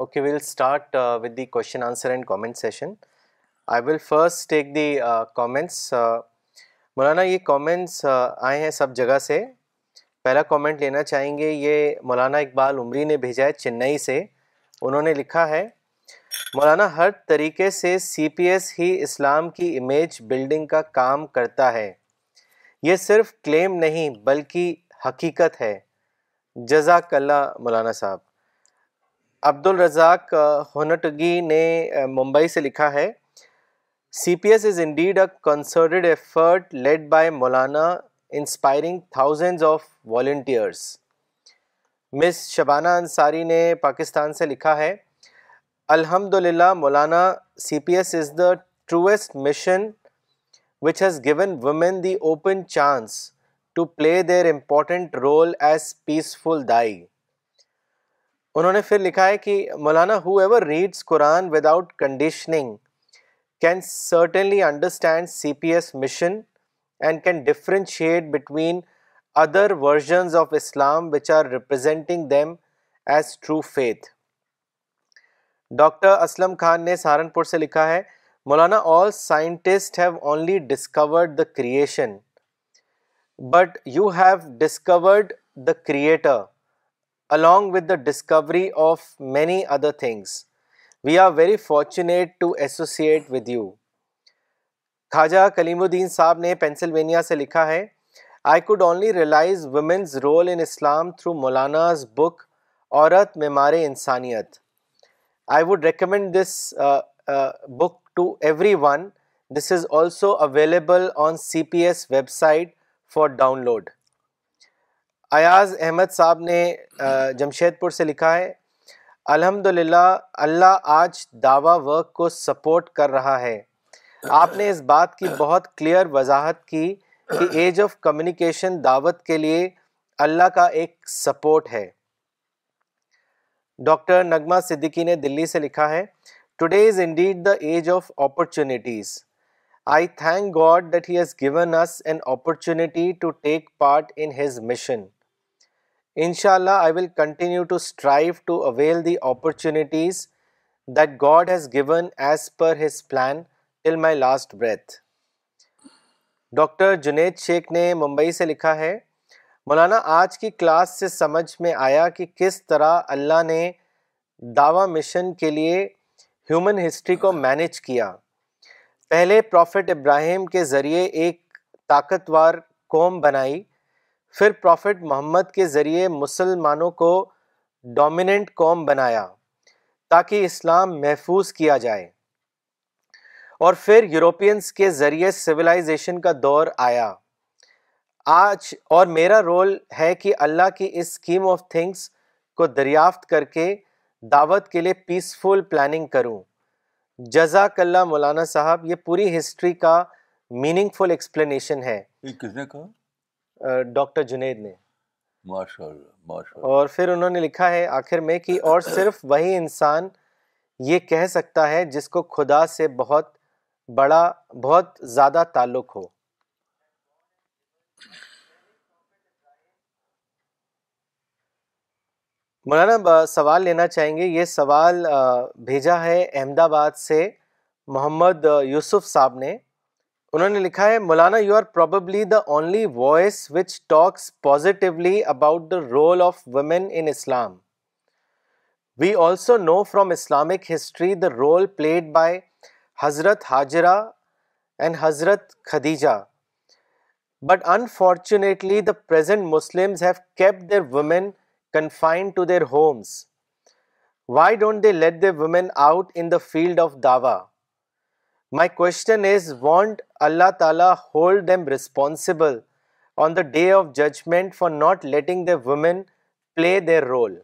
okay we'll start with the question answer and comment session I will first Maulana یہ کامنٹس آئے ہیں سب جگہ سے پہلا کامنٹ لینا چاہیں گے یہ مولانا اقبال عمری نے بھیجا ہے چنئی سے انہوں نے لکھا ہے مولانا ہر طریقے سے سی پی ایس ہی اسلام کی امیج بلڈنگ کا کام کرتا ہے یہ صرف کلیم نہیں بلکہ حقیقت ہے جزاک اللہ مولانا صاحب عبد الرزاق ہنٹگی نے ممبئی سے لکھا ہے C P S is indeed a concerted effort led by Maulana inspiring thousands of volunteers مس شبانہ انصاری نے پاکستان سے لکھا ہے الحمد للہ Maulana C P S is the truest mission which has given women the open chance to play their important role as peaceful دائی انہوں نے پھر لکھا ہے کہ Maulana whoever reads Quran without conditioning can certainly understand C P S mission and can differentiate between other versions of Islam which are representing them as true faith doctor Aslam Khan نے سہارنپور سے لکھا ہے مولانا all scientists have only discovered the creation but you have discovered the creator along with the discovery of many other things we are very fortunate to associate with you Khwaja Kalimuddin صاحب نے Pennsylvania سے لکھا ہے I could only realise women's role in Islam through Maulana's book Aurat Memar Insaniyat I would recommend this book to everyone this is also available on C P S website for download Ayaz Ahmad صاحب نے جمشید پور سے لکھا ہے الحمد للہ اللہ آج دعویٰ ورک کو سپورٹ کر رہا ہے آپ نے اس بات کی بہت کلیئر وضاحت کی کہ ایج آف کمیونیکیشن دعوت کے لیے اللہ کا ایک سپورٹ ہے ڈاکٹر نغمہ صدیقی نے دلی سے لکھا ہے today is indeed the age of opportunities I thank God that he has given us an opportunity to take part in his mission انشاءاللہ I will continue to strive to avail the opportunities that God has given as per his plan till my last breath doctor Junaid Shaikh نے ممبئی سے لکھا ہے مولانا آج کی class سے سمجھ میں آیا کہ کس طرح اللہ نے دعویٰ مشن کے لیے ہیومن ہسٹری کو مینج کیا پہلے پروفٹ ابراہیم کے ذریعے ایک طاقتور قوم بنائی پھر پروفٹ محمد کے ذریعے مسلمانوں کو ڈومیننٹ قوم بنایا تاکہ اسلام محفوظ کیا جائے اور پھر یوروپینس کے ذریعے سویلائزیشن کا دور آیا آج اور میرا رول ہے کہ اللہ کی اس اسکیم آف تھنگس کو دریافت کر کے دعوت کے لیے پیسفل پلاننگ کروں جزاک اللہ مولانا صاحب یہ پوری ہسٹری کا میننگ فل ایکسپلینیشن ہے کس نے کہا ڈاکٹر جنید نے ماشاء اللہ اور پھر انہوں نے لکھا ہے آخر میں کہ اور صرف وہی انسان یہ کہہ سکتا ہے جس کو خدا سے بہت بڑا بہت زیادہ تعلق ہو مولانا سوال لینا چاہیں گے یہ سوال بھیجا ہے احمد آباد سے محمد یوسف صاحب نے انہوں نے لکھا ہے Maulana you are probably the only voice which talks positively about the role of women in Islam we also know from Islamic history the role played by حضرت حاجرہ اینڈ حضرت Khadija but unfortunately the present Muslims have kept their women confined to their homes why don't they let the women out in the field of Dawa my question is won't Allah تعالیٰ hold them responsible on the day of judgment for not letting the women play their role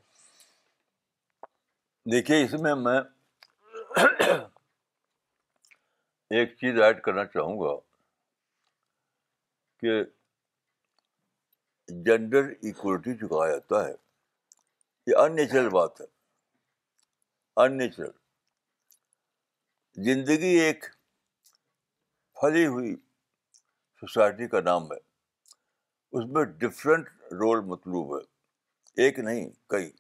دیکھیے اس میں میں ایک چیز add کرنا چاہوں گا کہ جینڈر جو کہا جاتا ہے یہ ان نیچرل بات ہے ان نیچرل زندگی ایک پھلی ہوئی سوسائٹی کا نام ہے اس میں ڈفرینٹ رول مطلوب ہے ایک نہیں کئی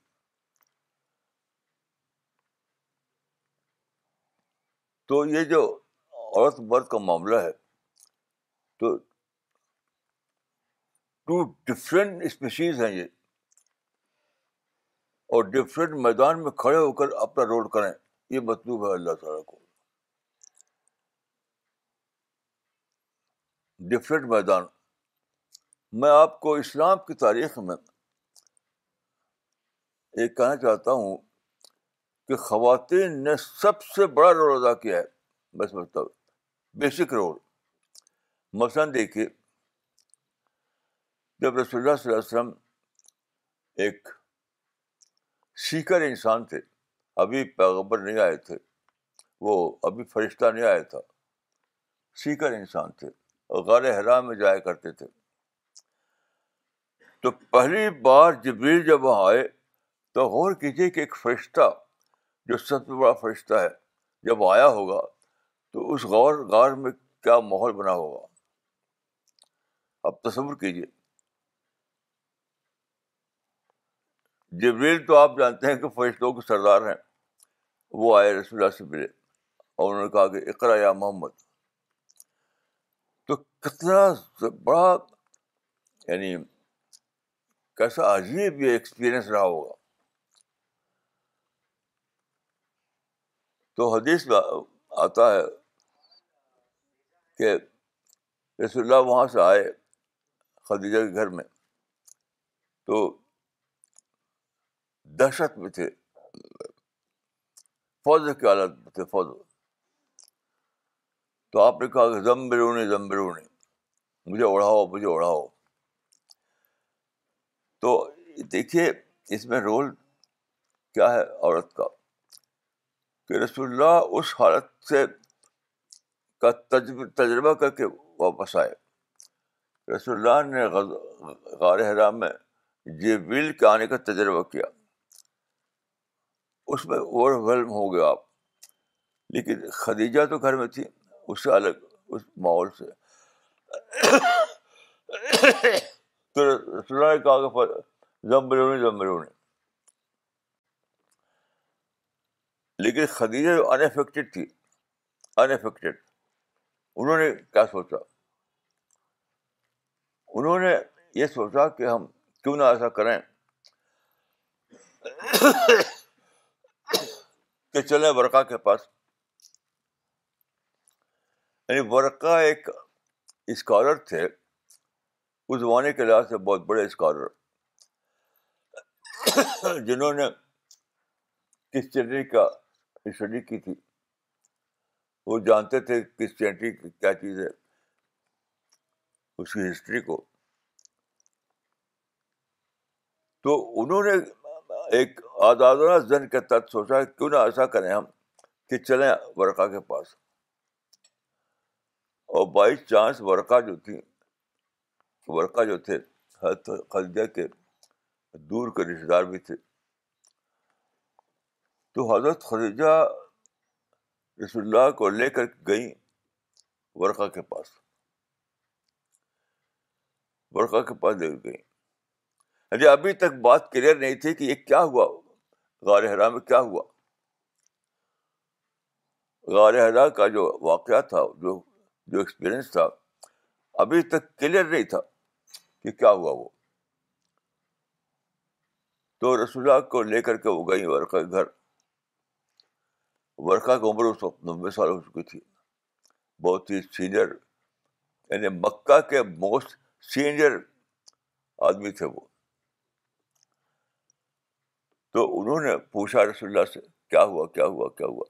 تو یہ جو عورت مرد کا معاملہ ہے تو ٹو ڈفرینٹ اسپیشیز ہیں یہ اور ڈفرینٹ میدان میں کھڑے ہو کر اپنا رول کریں یہ مطلوب ہے اللہ تعالیٰ کو ڈفرینٹ میدان میں آپ کو اسلام کی تاریخ میں ایک کہنا چاہتا ہوں کہ خواتین نے سب سے بڑا رول ادا کیا ہے میں سمجھتا ہوں بیسک رول مثلاً دیکھیے جب رسول اللہ صلی اللہ علیہ وسلم ایک سیکر انسان تھے ابھی پیغبر نہیں آئے تھے وہ ابھی فرشتہ نہیں آیا تھا سیکر انسان تھے غار حرام میں جایا کرتے تھے تو پہلی بار جبریل جب وہاں آئے تو غور کیجیے کہ ایک فرشتہ جو سب سے بڑا فرشتہ ہے جب آیا ہوگا تو اس غور غار میں کیا ماحول بنا ہوگا آپ تصور کیجیے جبریل تو آپ جانتے ہیں کہ فرشتوں کے سردار ہیں وہ آئے رسول اللہ سے ملے اور انہوں نے کہا کہ اقرا یا محمد تو کتنا بڑا یعنی کیسا عجیب یہ ایکسپیرئنس رہا ہوگا تو حدیث میں آتا ہے کہ رسول اللہ وہاں سے آئے خدیجہ کے گھر میں تو دہشت میں تھے فوج کے حالت میں تھے فوج تو آپ نے کہا کہ زم برونی زم برونی مجھے اڑاؤ مجھے اڑاؤ تو دیکھیے اس میں رول کیا ہے عورت کا کہ رسول اللہ اس حالت سے کا تجربہ کر کے واپس آئے رسول اللہ نے غار حرام میں جے کے آنے کا تجربہ کیا اس میں اوور ولم ہو گیا آپ لیکن خدیجہ تو گھر میں تھی اس سے الگ اس ماحول سے تو رسول نے کہا کہ زم بلونی زم بلونی لیکن خدیجہ جو انفیکٹڈ تھی انفیکٹڈ انہوں نے کیا سوچا انہوں نے یہ سوچا کہ ہم کیوں نہ ایسا کریں کہ چلیں برقع کے پاس یعنی ورقہ ایک اسکالر تھے اس زمانے کے لحاظ سے بہت بڑے اسکالر جنہوں نے کرسچینٹی کا اسٹڈی کی تھی وہ جانتے تھے کرسچینٹی کیا چیز ہے اس کی ہسٹری کو تو انہوں نے ایک آزادانہ زن کے تحت سوچا کیوں نہ ایسا کریں ہم کہ چلیں ورقا کے پاس اور بائی چانس ورقہ جو تھی ورقہ جو تھے خریجہ کے دور کے رشتے دار بھی تھے تو حضرت خدیجہ رسول کو لے کر گئیں ورقہ کے پاس ورقہ کے پاس لے گئیں ارے یعنی ابھی تک بات کلیئر نہیں تھی کہ یہ کیا ہوا غار حرا میں کیا ہوا غار حرا کا جو واقعہ تھا جو جو ایکسپیرئنس تھا ابھی تک کلیئر نہیں تھا کہ کیا ہوا وہ تو رسول اللہ کو لے کر کے وہ گئی ورقہ کے گھر ورقہ کی عمر اس وقت نبے سال ہو چکی تھی بہت ہی سینئر یعنی مکہ کے موسٹ سینئر آدمی تھے وہ تو انہوں نے پوچھا رسول اللہ سے کیا ہوا کیا ہوا کیا ہوا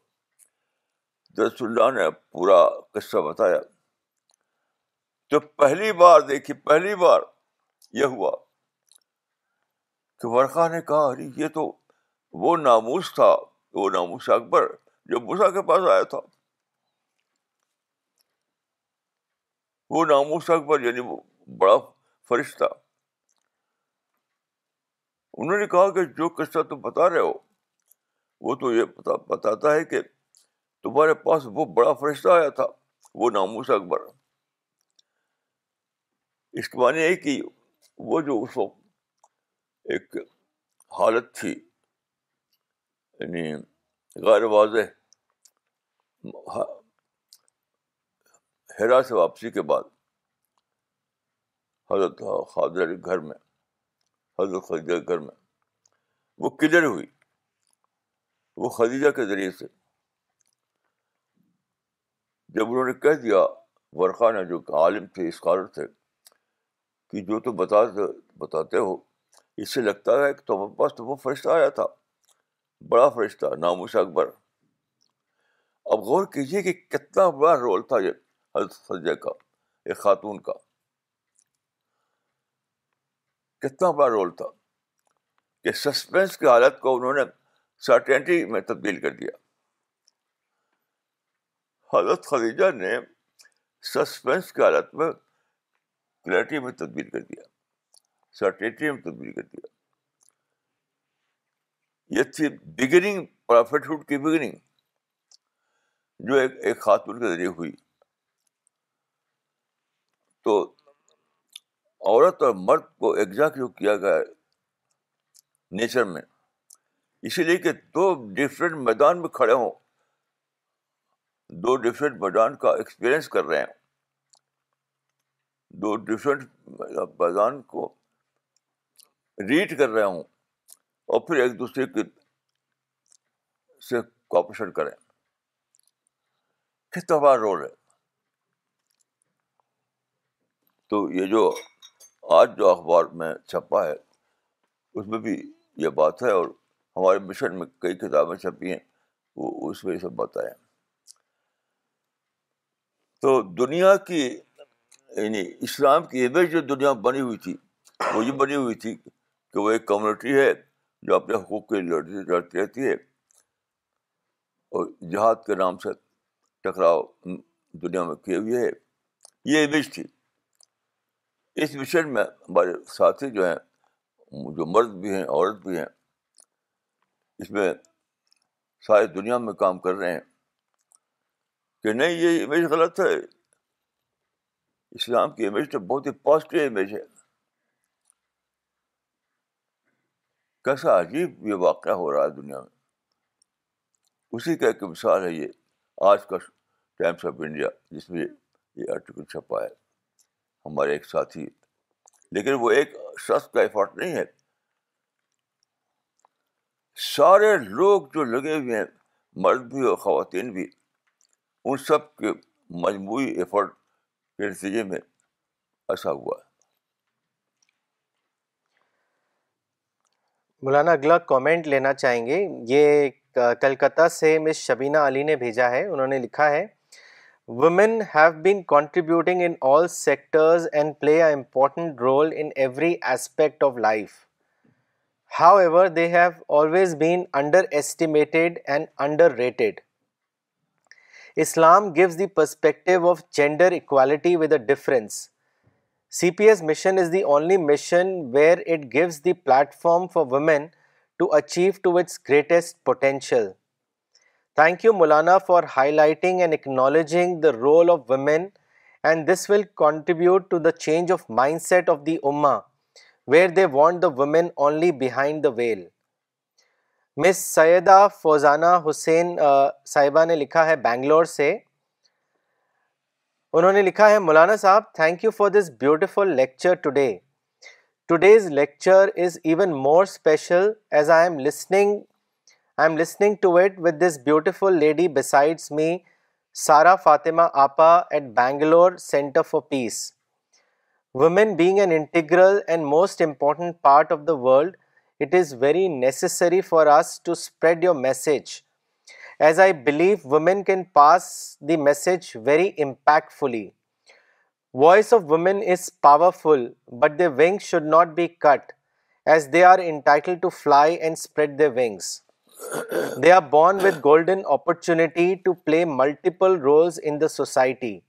رسول اللہ نے پورا قصہ بتایا تو پہلی بار دیکھی پہلی بار یہ ہوا کہ ورقا نے کہا ارے یہ تو وہ ناموس تھا وہ ناموس اکبر جو موسا کے پاس آیا تھا وہ ناموس اکبر یعنی وہ بڑا فرش تھا انہوں نے کہا کہ جو قصہ تم بتا رہے ہو وہ تو یہ بتاتا ہے کہ تمہارے پاس وہ بڑا فرشتہ آیا تھا وہ ناموس اکبر اس کے معنی یہ ہے کہ وہ جو اس وقت ایک حالت تھی یعنی غیر واضح ہیرا سے واپسی کے بعد حضرت تھا خاضر گھر میں حضرت خدیجہ کے گھر میں وہ کلیئر ہوئی وہ خدیجہ کے ذریعے سے جب انہوں نے کہہ دیا ورقہ نے جو عالم تھے اسکالر تھے کہ جو تم بتا بتاتے ہو اس سے لگتا ہے کہ تمہارے پاس تو وہ فرشتہ آیا تھا بڑا فرشتہ ناموش اکبر اب غور کیجیے کہ کتنا بڑا رول تھا یہ حضرت سجے کا ایک خاتون کا کتنا بڑا رول تھا کہ سسپینس کی حالت کو انہوں نے سرٹینٹی میں تبدیل کر دیا حضرت خلیجہ نے سسپینس کی حالت میں کلیئرٹی میں تبدیل کر دیا سرٹیٹی میں تبدیل کر دیا یہ تھی بگننگ بگننگ کی جو ایک ایک خاتون کے ذریعے ہوئی تو عورت اور مرد کو ایک جاک کیا گیا ہے نیچر میں اسی لیے کہ دو ڈفرینٹ میدان میں کھڑے ہوں دو ڈفرینٹ بزان کا ایکسپیرئنس کر رہے ہیں دو ڈفرینٹ بیدان کو ریڈ کر رہے ہوں اور پھر ایک دوسرے کے سے کوپریشن کریں بڑا رول ہے تو یہ جو آج جو اخبار میں چھپا ہے اس میں بھی یہ بات ہے اور ہمارے مشن میں کئی کتابیں چھپی ہیں وہ اس میں یہ سب بتائیں تو دنیا کی یعنی اسلام کی امیج جو دنیا میں بنی ہوئی تھی وہ یہ بنی ہوئی تھی کہ وہ ایک کمیونٹی ہے جو اپنے حقوق کے لڑتی لڑتی رہتی ہے اور جہاد کے نام سے ٹکراؤ دنیا میں کیے ہوئے ہے یہ امیج تھی اس مشن میں ہمارے ساتھی جو ہیں جو مرد بھی ہیں عورت بھی ہیں اس میں ساری دنیا میں کام کر رہے ہیں کہ نہیں یہ امیج غلط ہے اسلام کی امیج تو بہت ہی پازیٹیو امیج ہے کیسا عجیب یہ واقعہ ہو رہا ہے دنیا میں اسی کا ایک مثال ہے یہ آج کا ٹائمس آف انڈیا جس میں یہ آرٹیکل چھپا ہے ہمارے ایک ساتھی لیکن وہ ایک شخص کا ایفرٹ نہیں ہے سارے لوگ جو لگے ہوئے ہیں مرد بھی اور خواتین بھی ان سب کے مجموعی ایفرٹ کے نتیجے میں ایسا اچھا ہوا مولانا اگلا کامنٹ لینا چاہیں گے یہ کلکتہ سے مس شبینہ علی نے بھیجا ہے انہوں نے لکھا ہے women have been contributing in all sectors and play a important role in every aspect of life however they have always been underestimated and underrated Islam gives the perspective of gender equality with a difference. CPS mission is the only mission where it gives the platform for women to achieve to its greatest potential. Thank you, Maulana, for highlighting and acknowledging the role of women, and this will contribute to the change of mindset of the Ummah, where they want the women only behind the veil. Miss Syeda Fauzana Hussain صاحبہ نے لکھا ہے بینگلور سے انہوں نے لکھا ہے مولانا صاحب thank you for this beautiful lecture today today's lecture is even more special as I am listening I am listening to with this beautiful lady besides me Sara Fatima آپا at Bangalore centre for peace women being an integral and most important part of the world it is very necessary for us to spread your message, as I believe women can pass the message very impactfully. Voice of women is powerful, but their wings should not be cut, as they are entitled to fly and spread their wings. They are born with golden opportunity to play multiple roles in the society.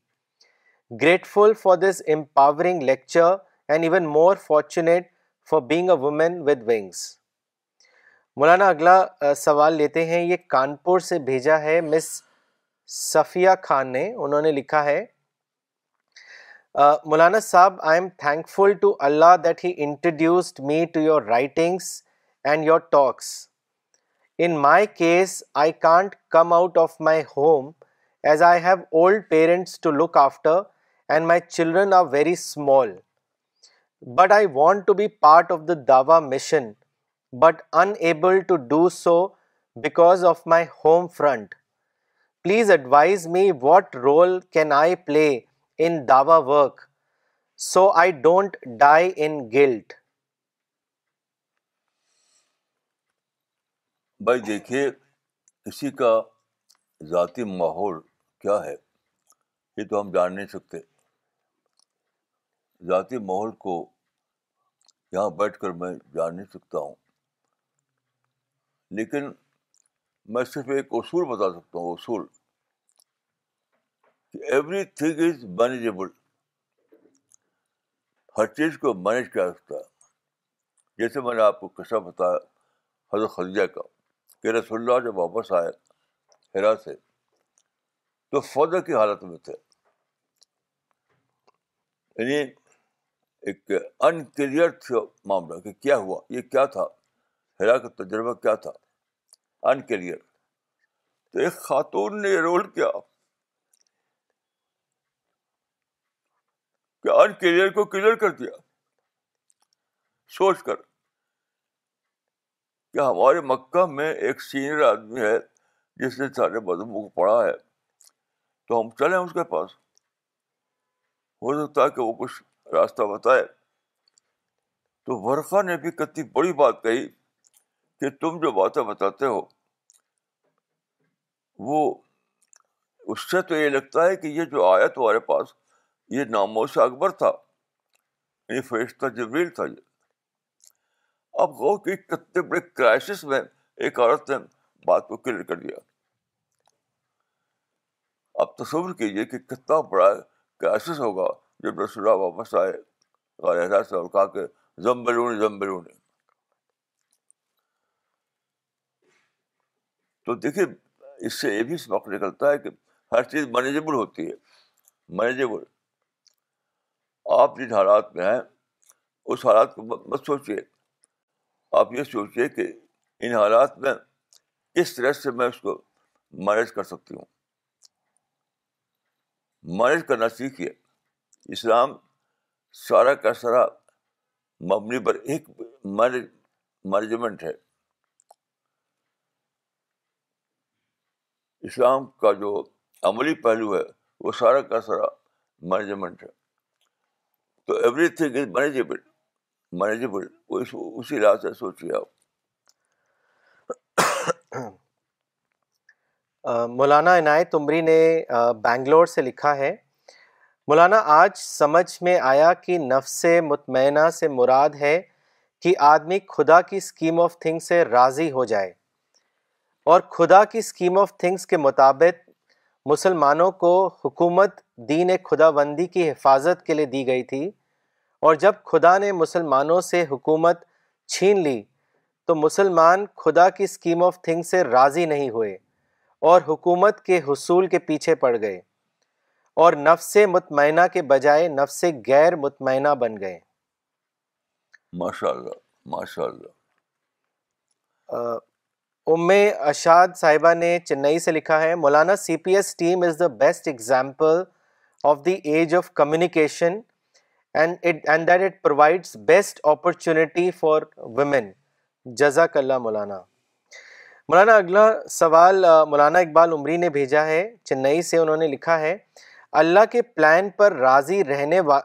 Grateful for this empowering lecture and even more fortunate for being a woman with wings Maulana اگلا سوال لیتے ہیں یہ کانپور سے بھیجا ہے مس صفیہ خان نے انہوں نے لکھا ہے مولانا صاحب I am thankful to Allah that he introduced me to your writings and your talks in my case I can't come out of my home as I have old parents to look after and my children are very small but I want to be part of the Dawa mission but unable to do so because of my home front please advise me what role can I play in Dawa work so I don't die in guilt بھائی دیکھیے کسی کا ذاتی ماحول کیا ہے یہ تو ہم جان نہیں سکتے ذاتی ماحول کو یہاں بیٹھ کر میں جان نہیں سکتا ہوں لیکن میں صرف ایک اصول بتا سکتا ہوں اصول کہ ایوری تھنگ از مینیجیبل ہر چیز کو مینیج کیا سکتا ہے جیسے میں نے آپ کو قصہ بتایا حضرت خدیجہ کا کہ رسول اللہ جب واپس آئے ہیرا سے تو فوجہ کی حالت میں تھے یعنی ایک تھا معاملہ کہ کیا ہوا یہ کیا تھا حیرا کا تجربہ کیا تھا انکلیئر تو ایک خاتون نے یہ رول کیا کہ انکلیئر کو کلیئر کر دیا سوچ کر کہ ہمارے مکہ میں ایک سینئر آدمی ہے جس نے سارے مذہبوں کو پڑھا ہے تو ہم چلیں اس کے پاس ہو سکتا ہے کہ وہ کچھ راستہ بتائے تو ورفا نے بھی کتنی بڑی بات کہی کہ تم جو باتیں بتاتے ہو وہ اس سے تو یہ لگتا ہے کہ یہ جو آیا تمہارے پاس یہ ناموں اکبر تھا یہ یعنی فرشتہ جبریل تھا یہ اب وہ کہ کتنے بڑے کرائسس میں ایک عورت نے بات کو کلیئر کر دیا اب تصور کیجیے کہ کتنا بڑا کرائسس ہوگا جب رسول اللہ واپس آئے سے اور کہا کہ تو دیکھیے اس سے یہ بھی سبق نکلتا ہے کہ ہر چیز مینیجیبل ہوتی ہے مینیجیبل آپ جن حالات میں ہیں اس حالات کو مت سوچیے آپ یہ سوچیے کہ ان حالات میں کس طرح سے میں اس کو مینیج کر سکتی ہوں مینیج کرنا سیکھیے اسلام سارا کا سارا مبنی پر ایک مینجمنٹ ہے اسلام کا جو عملی پہلو ہے وہ سارا کا سارا مینجمنٹ ہے تو ایوری تھنگ از اسی لحاظ سے سوچیے آپ مولانا عنایت عمری نے بنگلور سے لکھا ہے مولانا آج سمجھ میں آیا کہ نفس مطمئنہ سے مراد ہے کہ آدمی خدا کی اسکیم آف تھنگ سے راضی ہو جائے اور خدا کی اسکیم آف تھنگس کے مطابق مسلمانوں کو حکومت دین خدا بندی کی حفاظت کے لیے دی گئی تھی اور جب خدا نے مسلمانوں سے حکومت چھین لی تو مسلمان خدا کی اسکیم آف تھنگ سے راضی نہیں ہوئے اور حکومت کے حصول کے پیچھے پڑ گئے اور نفس مطمئنہ کے بجائے نفس غیر مطمئنہ بن گئے ام اشاد صاحبہ نے چنئی سے لکھا ہے مولانا C P S team the best example of the age of communication best opportunity for women جزاک اللہ مولانا مولانا اگلا سوال مولانا اقبال عمری نے بھیجا ہے چنئی سے انہوں نے لکھا ہے اللہ کے پلان پر راضی رہنے وا...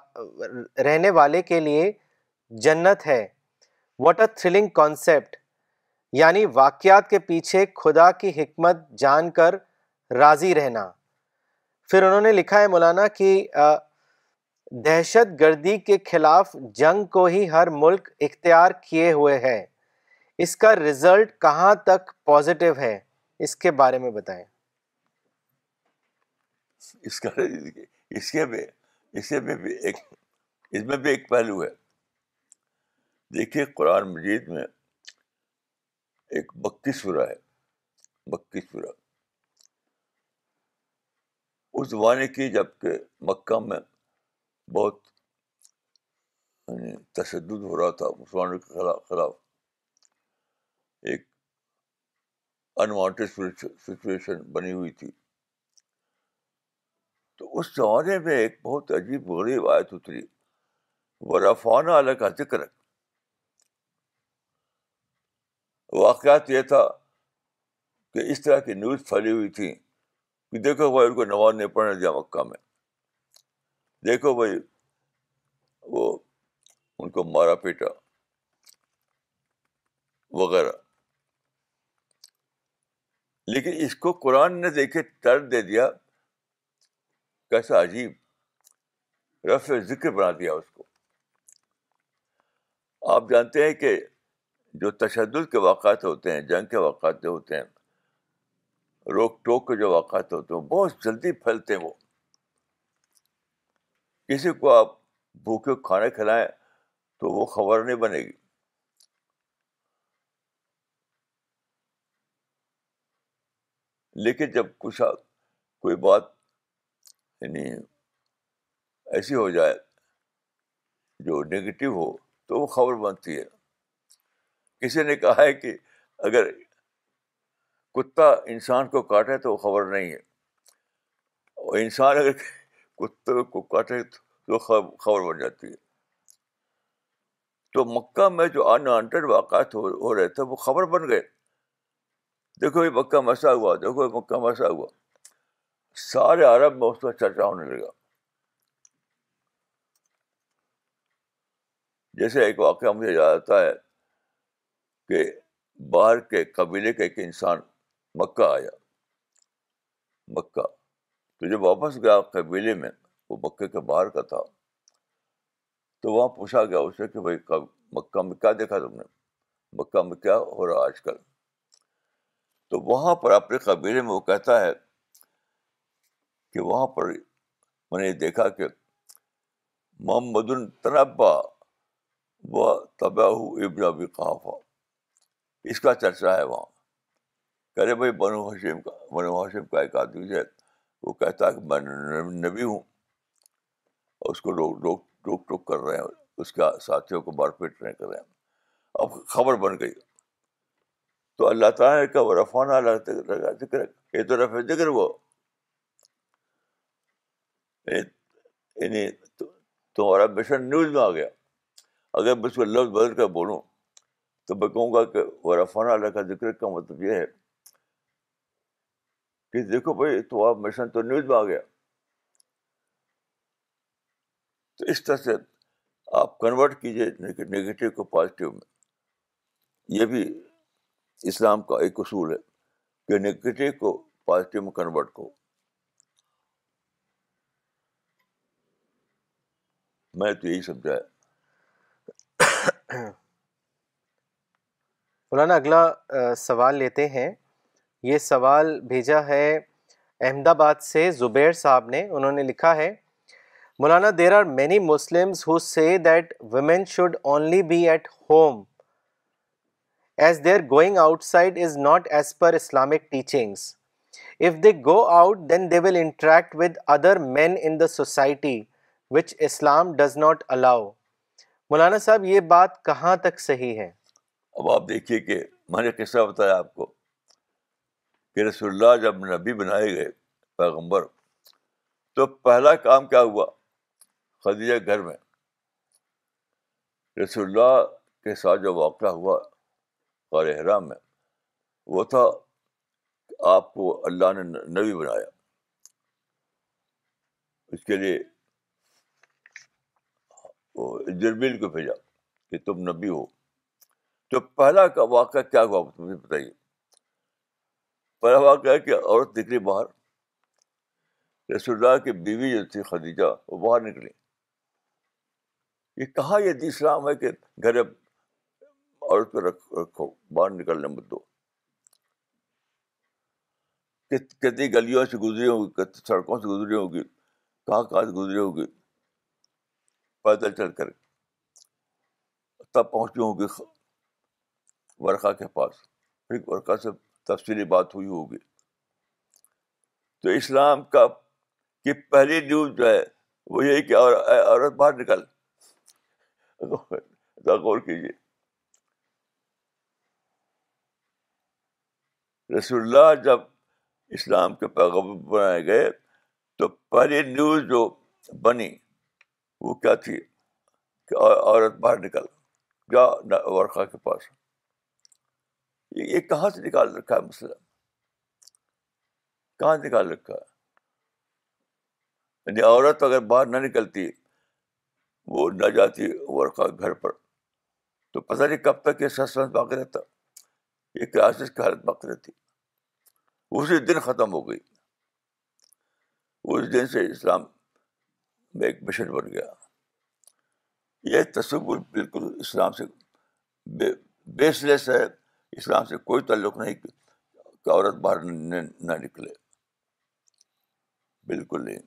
رہنے والے کے لیے جنت ہے واٹ اے تھرلنگ کانسیپٹ یعنی واقعات کے پیچھے خدا کی حکمت جان کر راضی رہنا پھر انہوں نے لکھا ہے مولانا کہ دہشت گردی کے خلاف جنگ کو ہی ہر ملک اختیار کیے ہوئے ہے اس کا رزلٹ کہاں تک پازیٹیو ہے اس کے بارے میں بتائیں اس کا اس کے بھی اس میں بھی ایک اس میں بھی ایک پہلو ہے دیکھیے قرآن مجید میں ایک بکی سورا ہے بکی سورا اس زمانے کی جب کہ مکہ میں بہت یعنی تشدد ہو رہا تھا مسلمانوں کے خلاف خلاف ایک انوانٹیڈ سچویشن بنی ہوئی تھی اس زمانے میں ایک بہت عجیب غریب آیت علیہ کا ذکر واقعات یہ تھا کہ اس طرح کی نیوز پھیلی ہوئی تھی کہ دیکھو بھائی ان کو نواز نہیں پڑھنے دیا مکہ میں دیکھو بھائی وہ ان کو مارا پیٹا وغیرہ لیکن اس کو قرآن نے دیکھے تر دے دیا کیسا عجیب رف ذکر بنا دیا اس کو آپ جانتے ہیں کہ جو تشدد کے واقعات ہوتے ہیں جنگ کے واقعات جو ہوتے ہیں روک ٹوک کے جو واقعات ہوتے ہیں بہت جلدی پھیلتے ہیں وہ کسی کو آپ بھوکے کھانے کھلائیں تو وہ خبر نہیں بنے گی لیکن جب کچھ کوئی بات یعنی ایسی ہو جائے جو نگیٹو ہو تو وہ خبر بنتی ہے کسی نے کہا ہے کہ اگر کتا انسان کو کاٹے تو وہ خبر نہیں ہے اور انسان اگر کتے کو کاٹے تو خبر بن جاتی ہے تو مکہ میں جو ان وانٹیڈ واقعات ہو ہو رہے تھے وہ خبر بن گئے دیکھو یہ مکہ مسا ہوا دیکھو یہ مکہ مسا ہوا سارے عرب میں اس کا چرچا ہونے لگا جیسے ایک واقعہ مجھے یاد آتا ہے کہ باہر کے قبیلے کا ایک انسان مکہ آیا مکہ تو جب واپس گیا قبیلے میں وہ مکے کے باہر کا تھا تو وہاں پوچھا گیا اسے کہ بھائی مکہ میں کیا دیکھا تم نے مکہ میں کیا ہو رہا آج کل تو وہاں پر اپنے قبیلے میں وہ کہتا ہے کہ وہاں پر میں نے دیکھا کہ محمد و ان ابن ابی بہافا اس کا چرچا ہے وہاں کرے بھائی بنو حشیم کا بنو حشیم کا ایک آدمی ہے وہ کہتا ہے کہ میں نبی ہوں اور اس کو لوگ ٹوک ٹوک کر رہے ہیں اس کا ساتھیوں کو مار پیٹ نہیں کر رہے ہیں اب خبر بن گئی تو اللہ تعالیٰ کا وہ رفانہ اللہ ذکر ہے یہ تو رفع ذکر وہ یعنی, یعنی تمہارا مشن نیوز میں آ گیا اگر میں اس کو لفظ بدل کر بولوں تو میں کہوں گا کہ اللہ کا ذکر کا مطلب یہ ہے کہ دیکھو بھائی تمہارا مشن تو نیوز میں آ گیا تو اس طرح سے آپ کنورٹ کیجیے نگیٹو کو پازیٹیو میں یہ بھی اسلام کا ایک اصول ہے کہ نگیٹو کو پازیٹیو میں کنورٹ کرو میں تو یہی ہے مولانا اگلا سوال لیتے ہیں یہ سوال بھیجا ہے احمد آباد سے زبیر صاحب نے انہوں نے لکھا ہے مولانا there are many Muslim women should only be at home as they are going outside is not as per Islamic teachings if they go out then they will interact with other men in the society which Islam does not allow مولانا صاحب یہ بات کہاں تک صحیح ہے اب آپ دیکھیے کہ میں نے قصہ بتایا آپ کو کہ رسول اللہ جب نبی بنائے گئے پیغمبر تو پہلا کام کیا ہوا خدیجہ گھر میں رسول اللہ کے ساتھ جو واقعہ ہوا قار احرام میں وہ تھا آپ کو اللہ نے نبی بنایا اس کے لیے جربیل کو بھیجا کہ تم نبی ہو تو پہلا کا واقعہ کیا ہوا تمہیں بتائیے پہلا واقعہ ہے کہ عورت نکلی باہر رسول اللہ کی بیوی جو تھی خدیجہ وہ باہر نکلی یہ کہا یہ اسلام ہے کہ گھر عورت پہ رکھ رکھو باہر نکلنے مت دو کتنی گلیوں سے گزری ہوگی کتنی سڑکوں سے گزری ہوگی کہاں کہاں سے گزری ہوگی پیدل چل کر تب پہنچی ہوگی ورکا کے پاس ورکا سے تفصیلی بات ہوئی ہوگی تو اسلام کا کی پہلی نیوز جو ہے وہ یہی عورت باہر نکل غور کیجیے رسول اللہ جب اسلام کے پیغام بنائے گئے تو پہلی نیوز جو بنی وہ کیا تھی کہ عورت باہر نکل جا ورخا ورقا کے پاس یہ کہاں سے نکال رکھا ہے مسئلہ کہاں سے نکال رکھا یعنی عورت اگر باہر نہ نکلتی وہ نہ جاتی ورخا گھر پر تو پتہ نہیں کب تک یہ سس باقی رہتا یہ کرائسس کی حالت باقی رہتی اسی دن ختم ہو گئی اس دن سے اسلام میں ایک مشن بن گیا یہ تصور بالکل اسلام سے بیس لیس ہے اسلام سے کوئی تعلق نہیں کہ عورت باہر نہ نکلے بالکل نہیں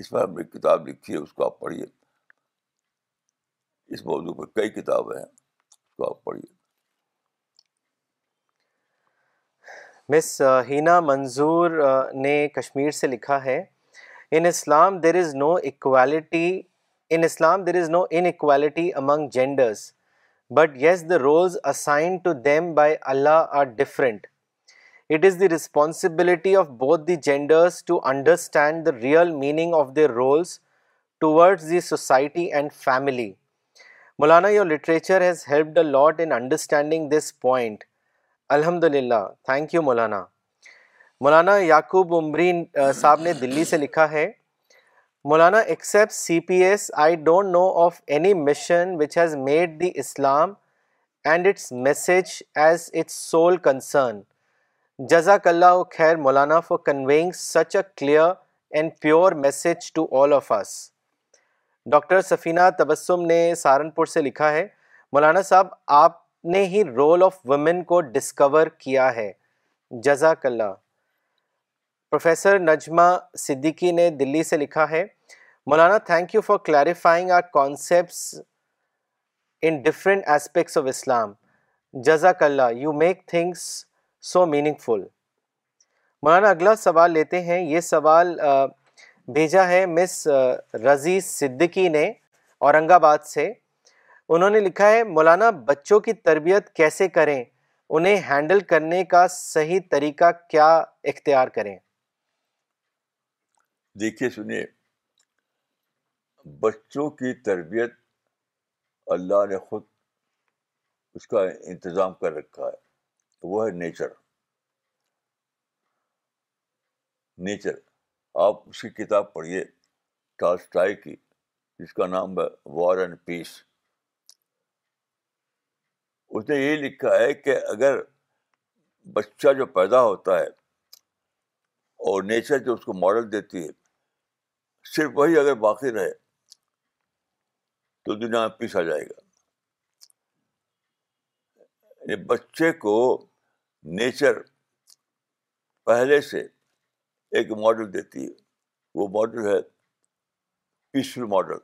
اس پر ہم نے کتاب لکھی ہے اس کو آپ پڑھیے اس موضوع پر کئی کتابیں ہیں اس کو آپ پڑھیے مس ہینا منظور نے کشمیر سے لکھا ہے In Islam, there is no equality. In Islam, there is no inequality among genders. But yes, the roles assigned to them by Allah are different. It is the responsibility of both the genders to understand the real meaning of their roles towards the society and family. Maulana, your literature has helped a lot in understanding this point. Alhamdulillah. Thank you, Maulana. مولانا یعقوب عمرین صاحب نے دلی سے لکھا ہے مولانا except C P S I don't know of any mission which has made the Islam and its message as its sole concern جزاک اللہ و خیر مولانا for conveying such a clear and pure message to all of us doctor Safina Tabassum نے سہارنپور سے لکھا ہے مولانا صاحب آپ نے ہی رول آف وومن کو ڈسکور کیا ہے جزاک اللہ پروفیسر نجمہ صدیقی نے دلی سے لکھا ہے مولانا thank you for clarifying our concepts in different aspects of Islam جزاک اللہ you make things so meaningful مولانا اگلا سوال لیتے ہیں یہ سوال بھیجا ہے مس رضی صدیقی نے اورنگ آباد سے انہوں نے لکھا ہے مولانا بچوں کی تربیت کیسے کریں انہیں ہینڈل کرنے کا صحیح طریقہ کیا اختیار کریں دیکھیے سنیے بچوں کی تربیت اللہ نے خود اس کا انتظام کر رکھا ہے وہ ہے نیچر نیچر آپ اس کی کتاب پڑھیے ٹاسٹائی کی جس کا نام ہے وار اینڈ پیس اس نے یہ لکھا ہے کہ اگر بچہ جو پیدا ہوتا ہے اور نیچر جو اس کو ماڈل دیتی ہے صرف وہی اگر باقی رہے تو دنیا میں پیس آ جائے گا یعنی بچے کو نیچر پہلے سے ایک ماڈل دیتی ہے وہ ماڈل ہے پیسفل ماڈل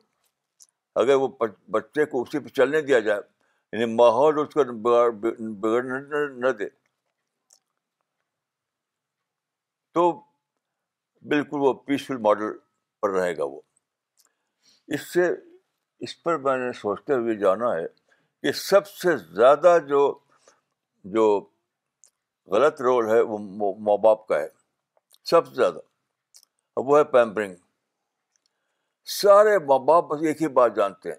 اگر وہ بچے کو اسی پہ چلنے دیا جائے یعنی ماحول اس کو بگڑنے نہ دے تو بالکل وہ پیسفل ماڈل پر رہے گا وہ اس سے اس پر میں نے سوچتے ہوئے جانا ہے کہ سب سے زیادہ جو جو غلط رول ہے وہ ماں باپ کا ہے سب سے زیادہ وہ ہے پیمپرنگ سارے ماں باپ بس ایک ہی بات جانتے ہیں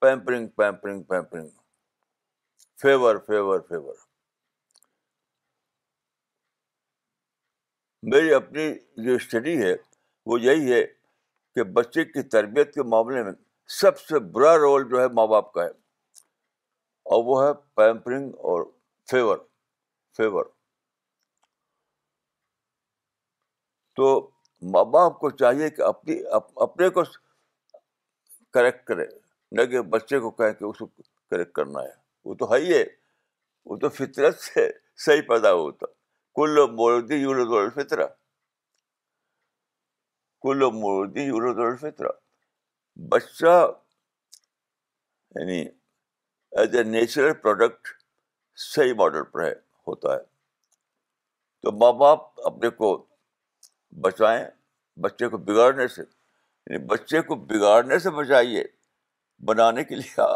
pampering pampering pampering favour favour favour میری اپنی جو اسٹڈی ہے وہ یہی ہے کہ بچے کی تربیت کے معاملے میں سب سے برا رول جو ہے ماں باپ کا ہے اور وہ ہے پیمپرنگ اور فیور فیور تو ماں باپ کو چاہیے کہ اپنی اپنے کو کریکٹ کرے نہ کہ بچے کو کہیں کہ اس کو کریکٹ کرنا ہے وہ تو ہے وہ تو فطرت سے صحیح پیدا ہوتا کل فطرت کل مردی عرد الفطرہ بچہ یعنی ایز اے نیچرل پروڈکٹ صحیح ماڈل پر ہے ہوتا ہے تو ماں باپ اپنے کو بچائیں بچے کو بگاڑنے سے یعنی بچے کو بگاڑنے سے بچائیے بنانے کے لیے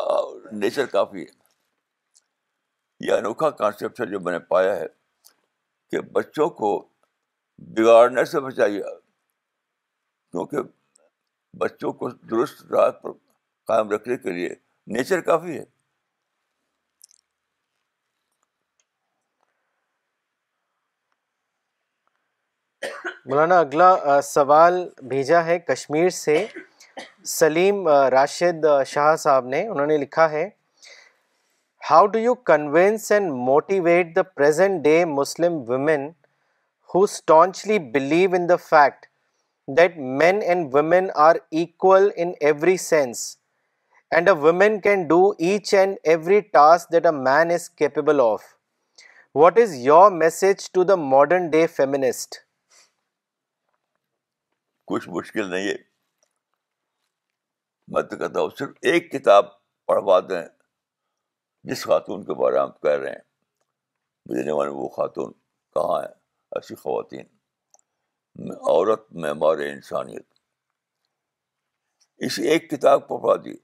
نیچر کافی ہے یہ انوکھا کانسیپٹ ہے جو میں نے پایا ہے کہ بچوں کو بگاڑنے سے بچائیے کیونکہ بچوں کو درست رات پر قائم رکھنے کے لیے نیچر کافی ہے مولانا اگلا سوال بھیجا ہے کشمیر سے سلیم راشد شاہ صاحب نے لکھا ہے how do you convince and motivate the present day Muslim women who staunchly believe in the fact women can each and every task men is capable of what is your message to the modern day کچھ مشکل نہیں ہے میں تو کہتا ہوں صرف ایک کتاب پڑھوا دیں جس خاتون کے بارے میں آپ کہہ رہے ہیں وہ خاتون کہاں ہیں ایسی خواتین عورت معمار انسانیت اس ایک کتاب کو پڑھا دیے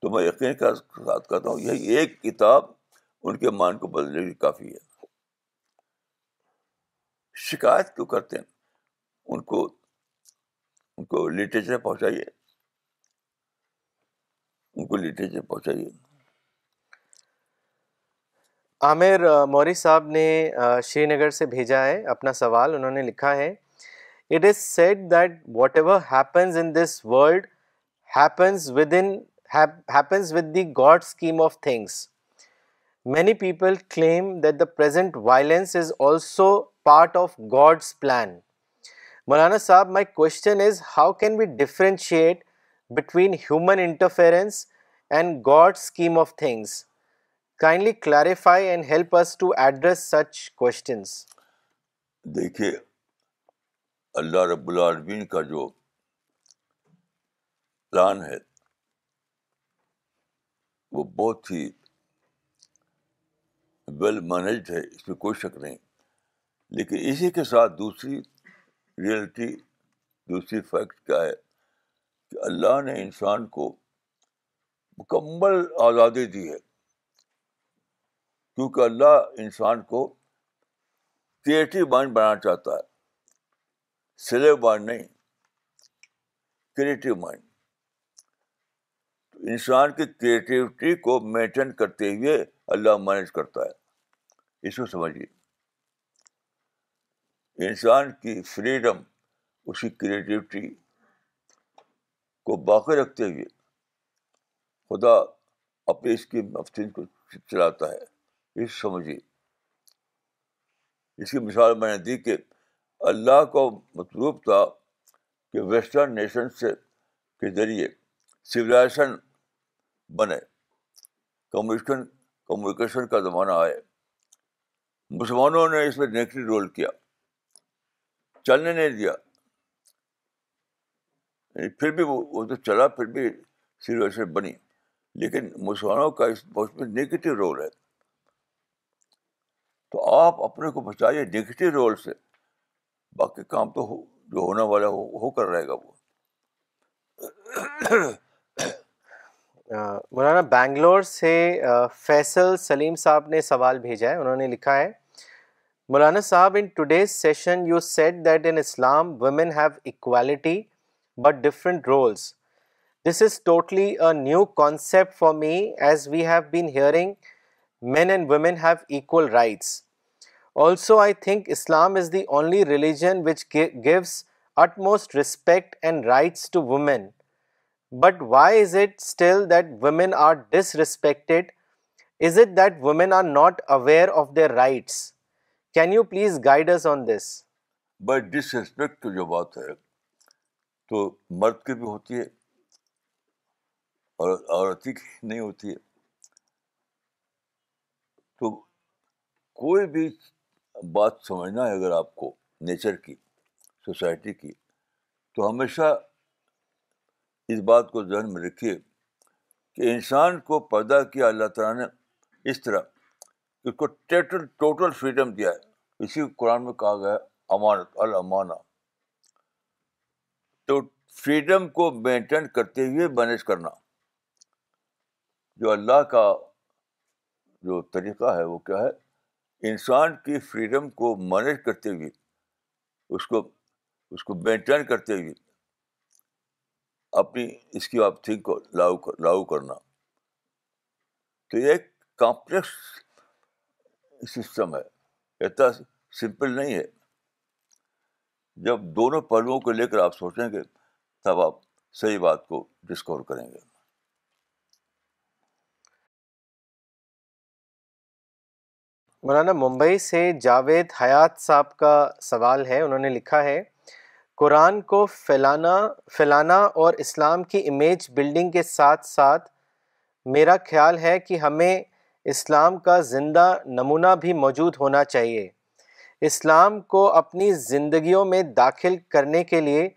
تو میں یقین کا ساتھ کہتا ہوں یہ ایک کتاب ان کے مان کو بدلنے کی کافی ہے شکایت کیوں کرتے ہیں ان کو ان کو لٹریچر پہنچائیے ان کو لٹریچر پہنچائیے عامر موری صاحب نے شری نگر سے بھیجا ہے اپنا سوال انہوں نے لکھا ہے it is said that whatever happens in this world happens within happens with the God scheme of things many people claim that the present violence is also part of God's plan مولانا صاحب my question is how can we differentiate between human interference and God scheme of things kindly clarify and help us to address such questions دیکھیے اللہ رب العالمین کا جو plan ہے وہ بہت ہی ویل مینجڈ ہے اس میں کوئی شک نہیں لیکن اسی کے ساتھ دوسری ریئلٹی دوسری فیکٹ کیا ہے کہ اللہ نے انسان کو مکمل آزادی دی ہے کیونکہ اللہ انسان کو کریٹو مائنڈ بنانا چاہتا ہے سلیو مائنڈ نہیں کریٹو مائنڈ انسان کی کریٹیوٹی کو مینٹین کرتے ہوئے اللہ مینج کرتا ہے اس کو سمجھیے انسان کی فریڈم اس کی کریٹیوٹی کو باقی رکھتے ہوئے خدا اپنے اس کی مفتی کو چلاتا ہے اس سمجھی جی۔ اس کی مثال میں نے دی کہ اللہ کو مطلوب تھا کہ ویسٹرن نیشن سے کے ذریعے سولیزیشن بنے کمیونیشن کمیونیکیشن کا زمانہ آئے مسلمانوں نے اس میں نیگیٹو رول کیا چلنے نہیں دیا یعنی پھر بھی وہ تو چلا پھر بھی سولیزیشن بنی لیکن مسلمانوں کا اس میں نگیٹو رول ہے تو آپ اپنے کو بچائیے نگیٹو رول سے باقی کام تو جو ہونا والا ہو ہو کر رہے گا وہ مولانا بینگلور سے فیصل سلیم صاحب نے سوال بھیجا ہے انہوں نے لکھا ہے مولانا صاحب in today's session you said that in Islam women have equality but different roles this is totally a new concept for me as we have been hearing men and women have equal rights rights also I think Islam is the only religion which gives it most respect and to women but why is it still that women are disrespected is it that women are not aware of their rights can you please guide on this by disrespect جو بات ہے تو مرد کی بھی ہوتی ہے اور عورت کی نہیں ہوتی ہے کوئی بھی بات سمجھنا ہے اگر آپ کو نیچر کی سوسائٹی کی تو ہمیشہ اس بات کو ذہن میں رکھیے کہ انسان کو پیدا کیا اللہ تعالیٰ نے اس طرح اس کو ٹیٹل ٹوٹل فریڈم دیا ہے اسی قرآن میں کہا گیا ہے امان تو فریڈم کو مینٹین کرتے ہوئے مینیج کرنا جو اللہ کا جو طریقہ ہے وہ کیا ہے انسان کی فریڈم کو مینج کرتے ہوئے اس کو اس کو مینٹین کرتے ہوئے اپنی اس کی آپ تھنک کو لاگو لاگو کرنا تو یہ ایک کمپلیکس سسٹم ہے اتنا سمپل نہیں ہے جب دونوں پہلوؤں کو لے کر آپ سوچیں گے تب آپ صحیح بات کو ڈسکور کریں گے مولانا ممبئی سے جاوید حیات صاحب کا سوال ہے انہوں نے لکھا ہے قرآن کو پھیلانا پھیلانا اور اسلام کی امیج بلڈنگ کے ساتھ ساتھ میرا خیال ہے کہ ہمیں اسلام کا زندہ نمونہ بھی موجود ہونا چاہیے اسلام کو اپنی زندگیوں میں داخل کرنے کے لیے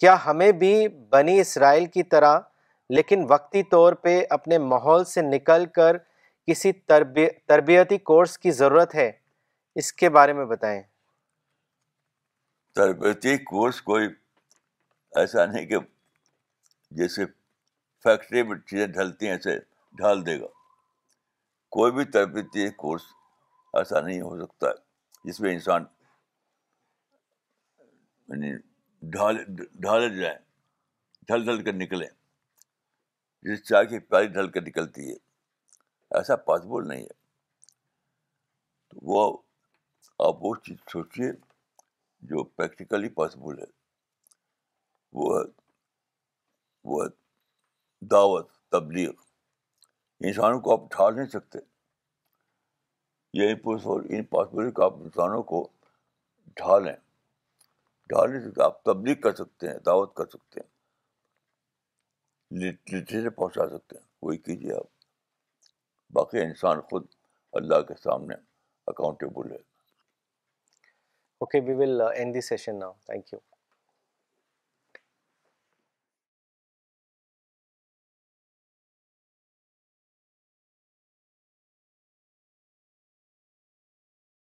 کیا ہمیں بھی بنی اسرائیل کی طرح لیکن وقتی طور پہ اپنے ماحول سے نکل کر کسی تربی تربیتی کورس کی ضرورت ہے اس کے بارے میں بتائیں تربیتی کورس کوئی ایسا نہیں کہ جیسے فیکٹری میں چیزیں ڈھلتی ہیں ایسے ڈھال دے گا کوئی بھی تربیتی کورس ایسا نہیں ہو سکتا ہے جس میں انسان یعنی ڈھالے ڈھالے جائیں ڈھل ڈھل کر نکلیں جس چائے کی پیاری ڈھل کر نکلتی ہے ایسا پاسبل نہیں ہے تو وہ آپ وہ چیز سوچیے جو پریکٹیکلی پاسبل ہے وہ ہے وہ دعوت تبلیغ انسانوں کو آپ ڈھال نہیں سکتے یہ پاسبل کو آپ انسانوں کو ڈھالیں ڈھال نہیں سکتے آپ تبلیغ کر سکتے ہیں دعوت کر سکتے ہیں لٹری سے پہنچا سکتے ہیں وہی کیجیے آپ باقی انسان خود اللہ کے سامنے اکاؤنٹیبل ہے okay we will end the session now thank you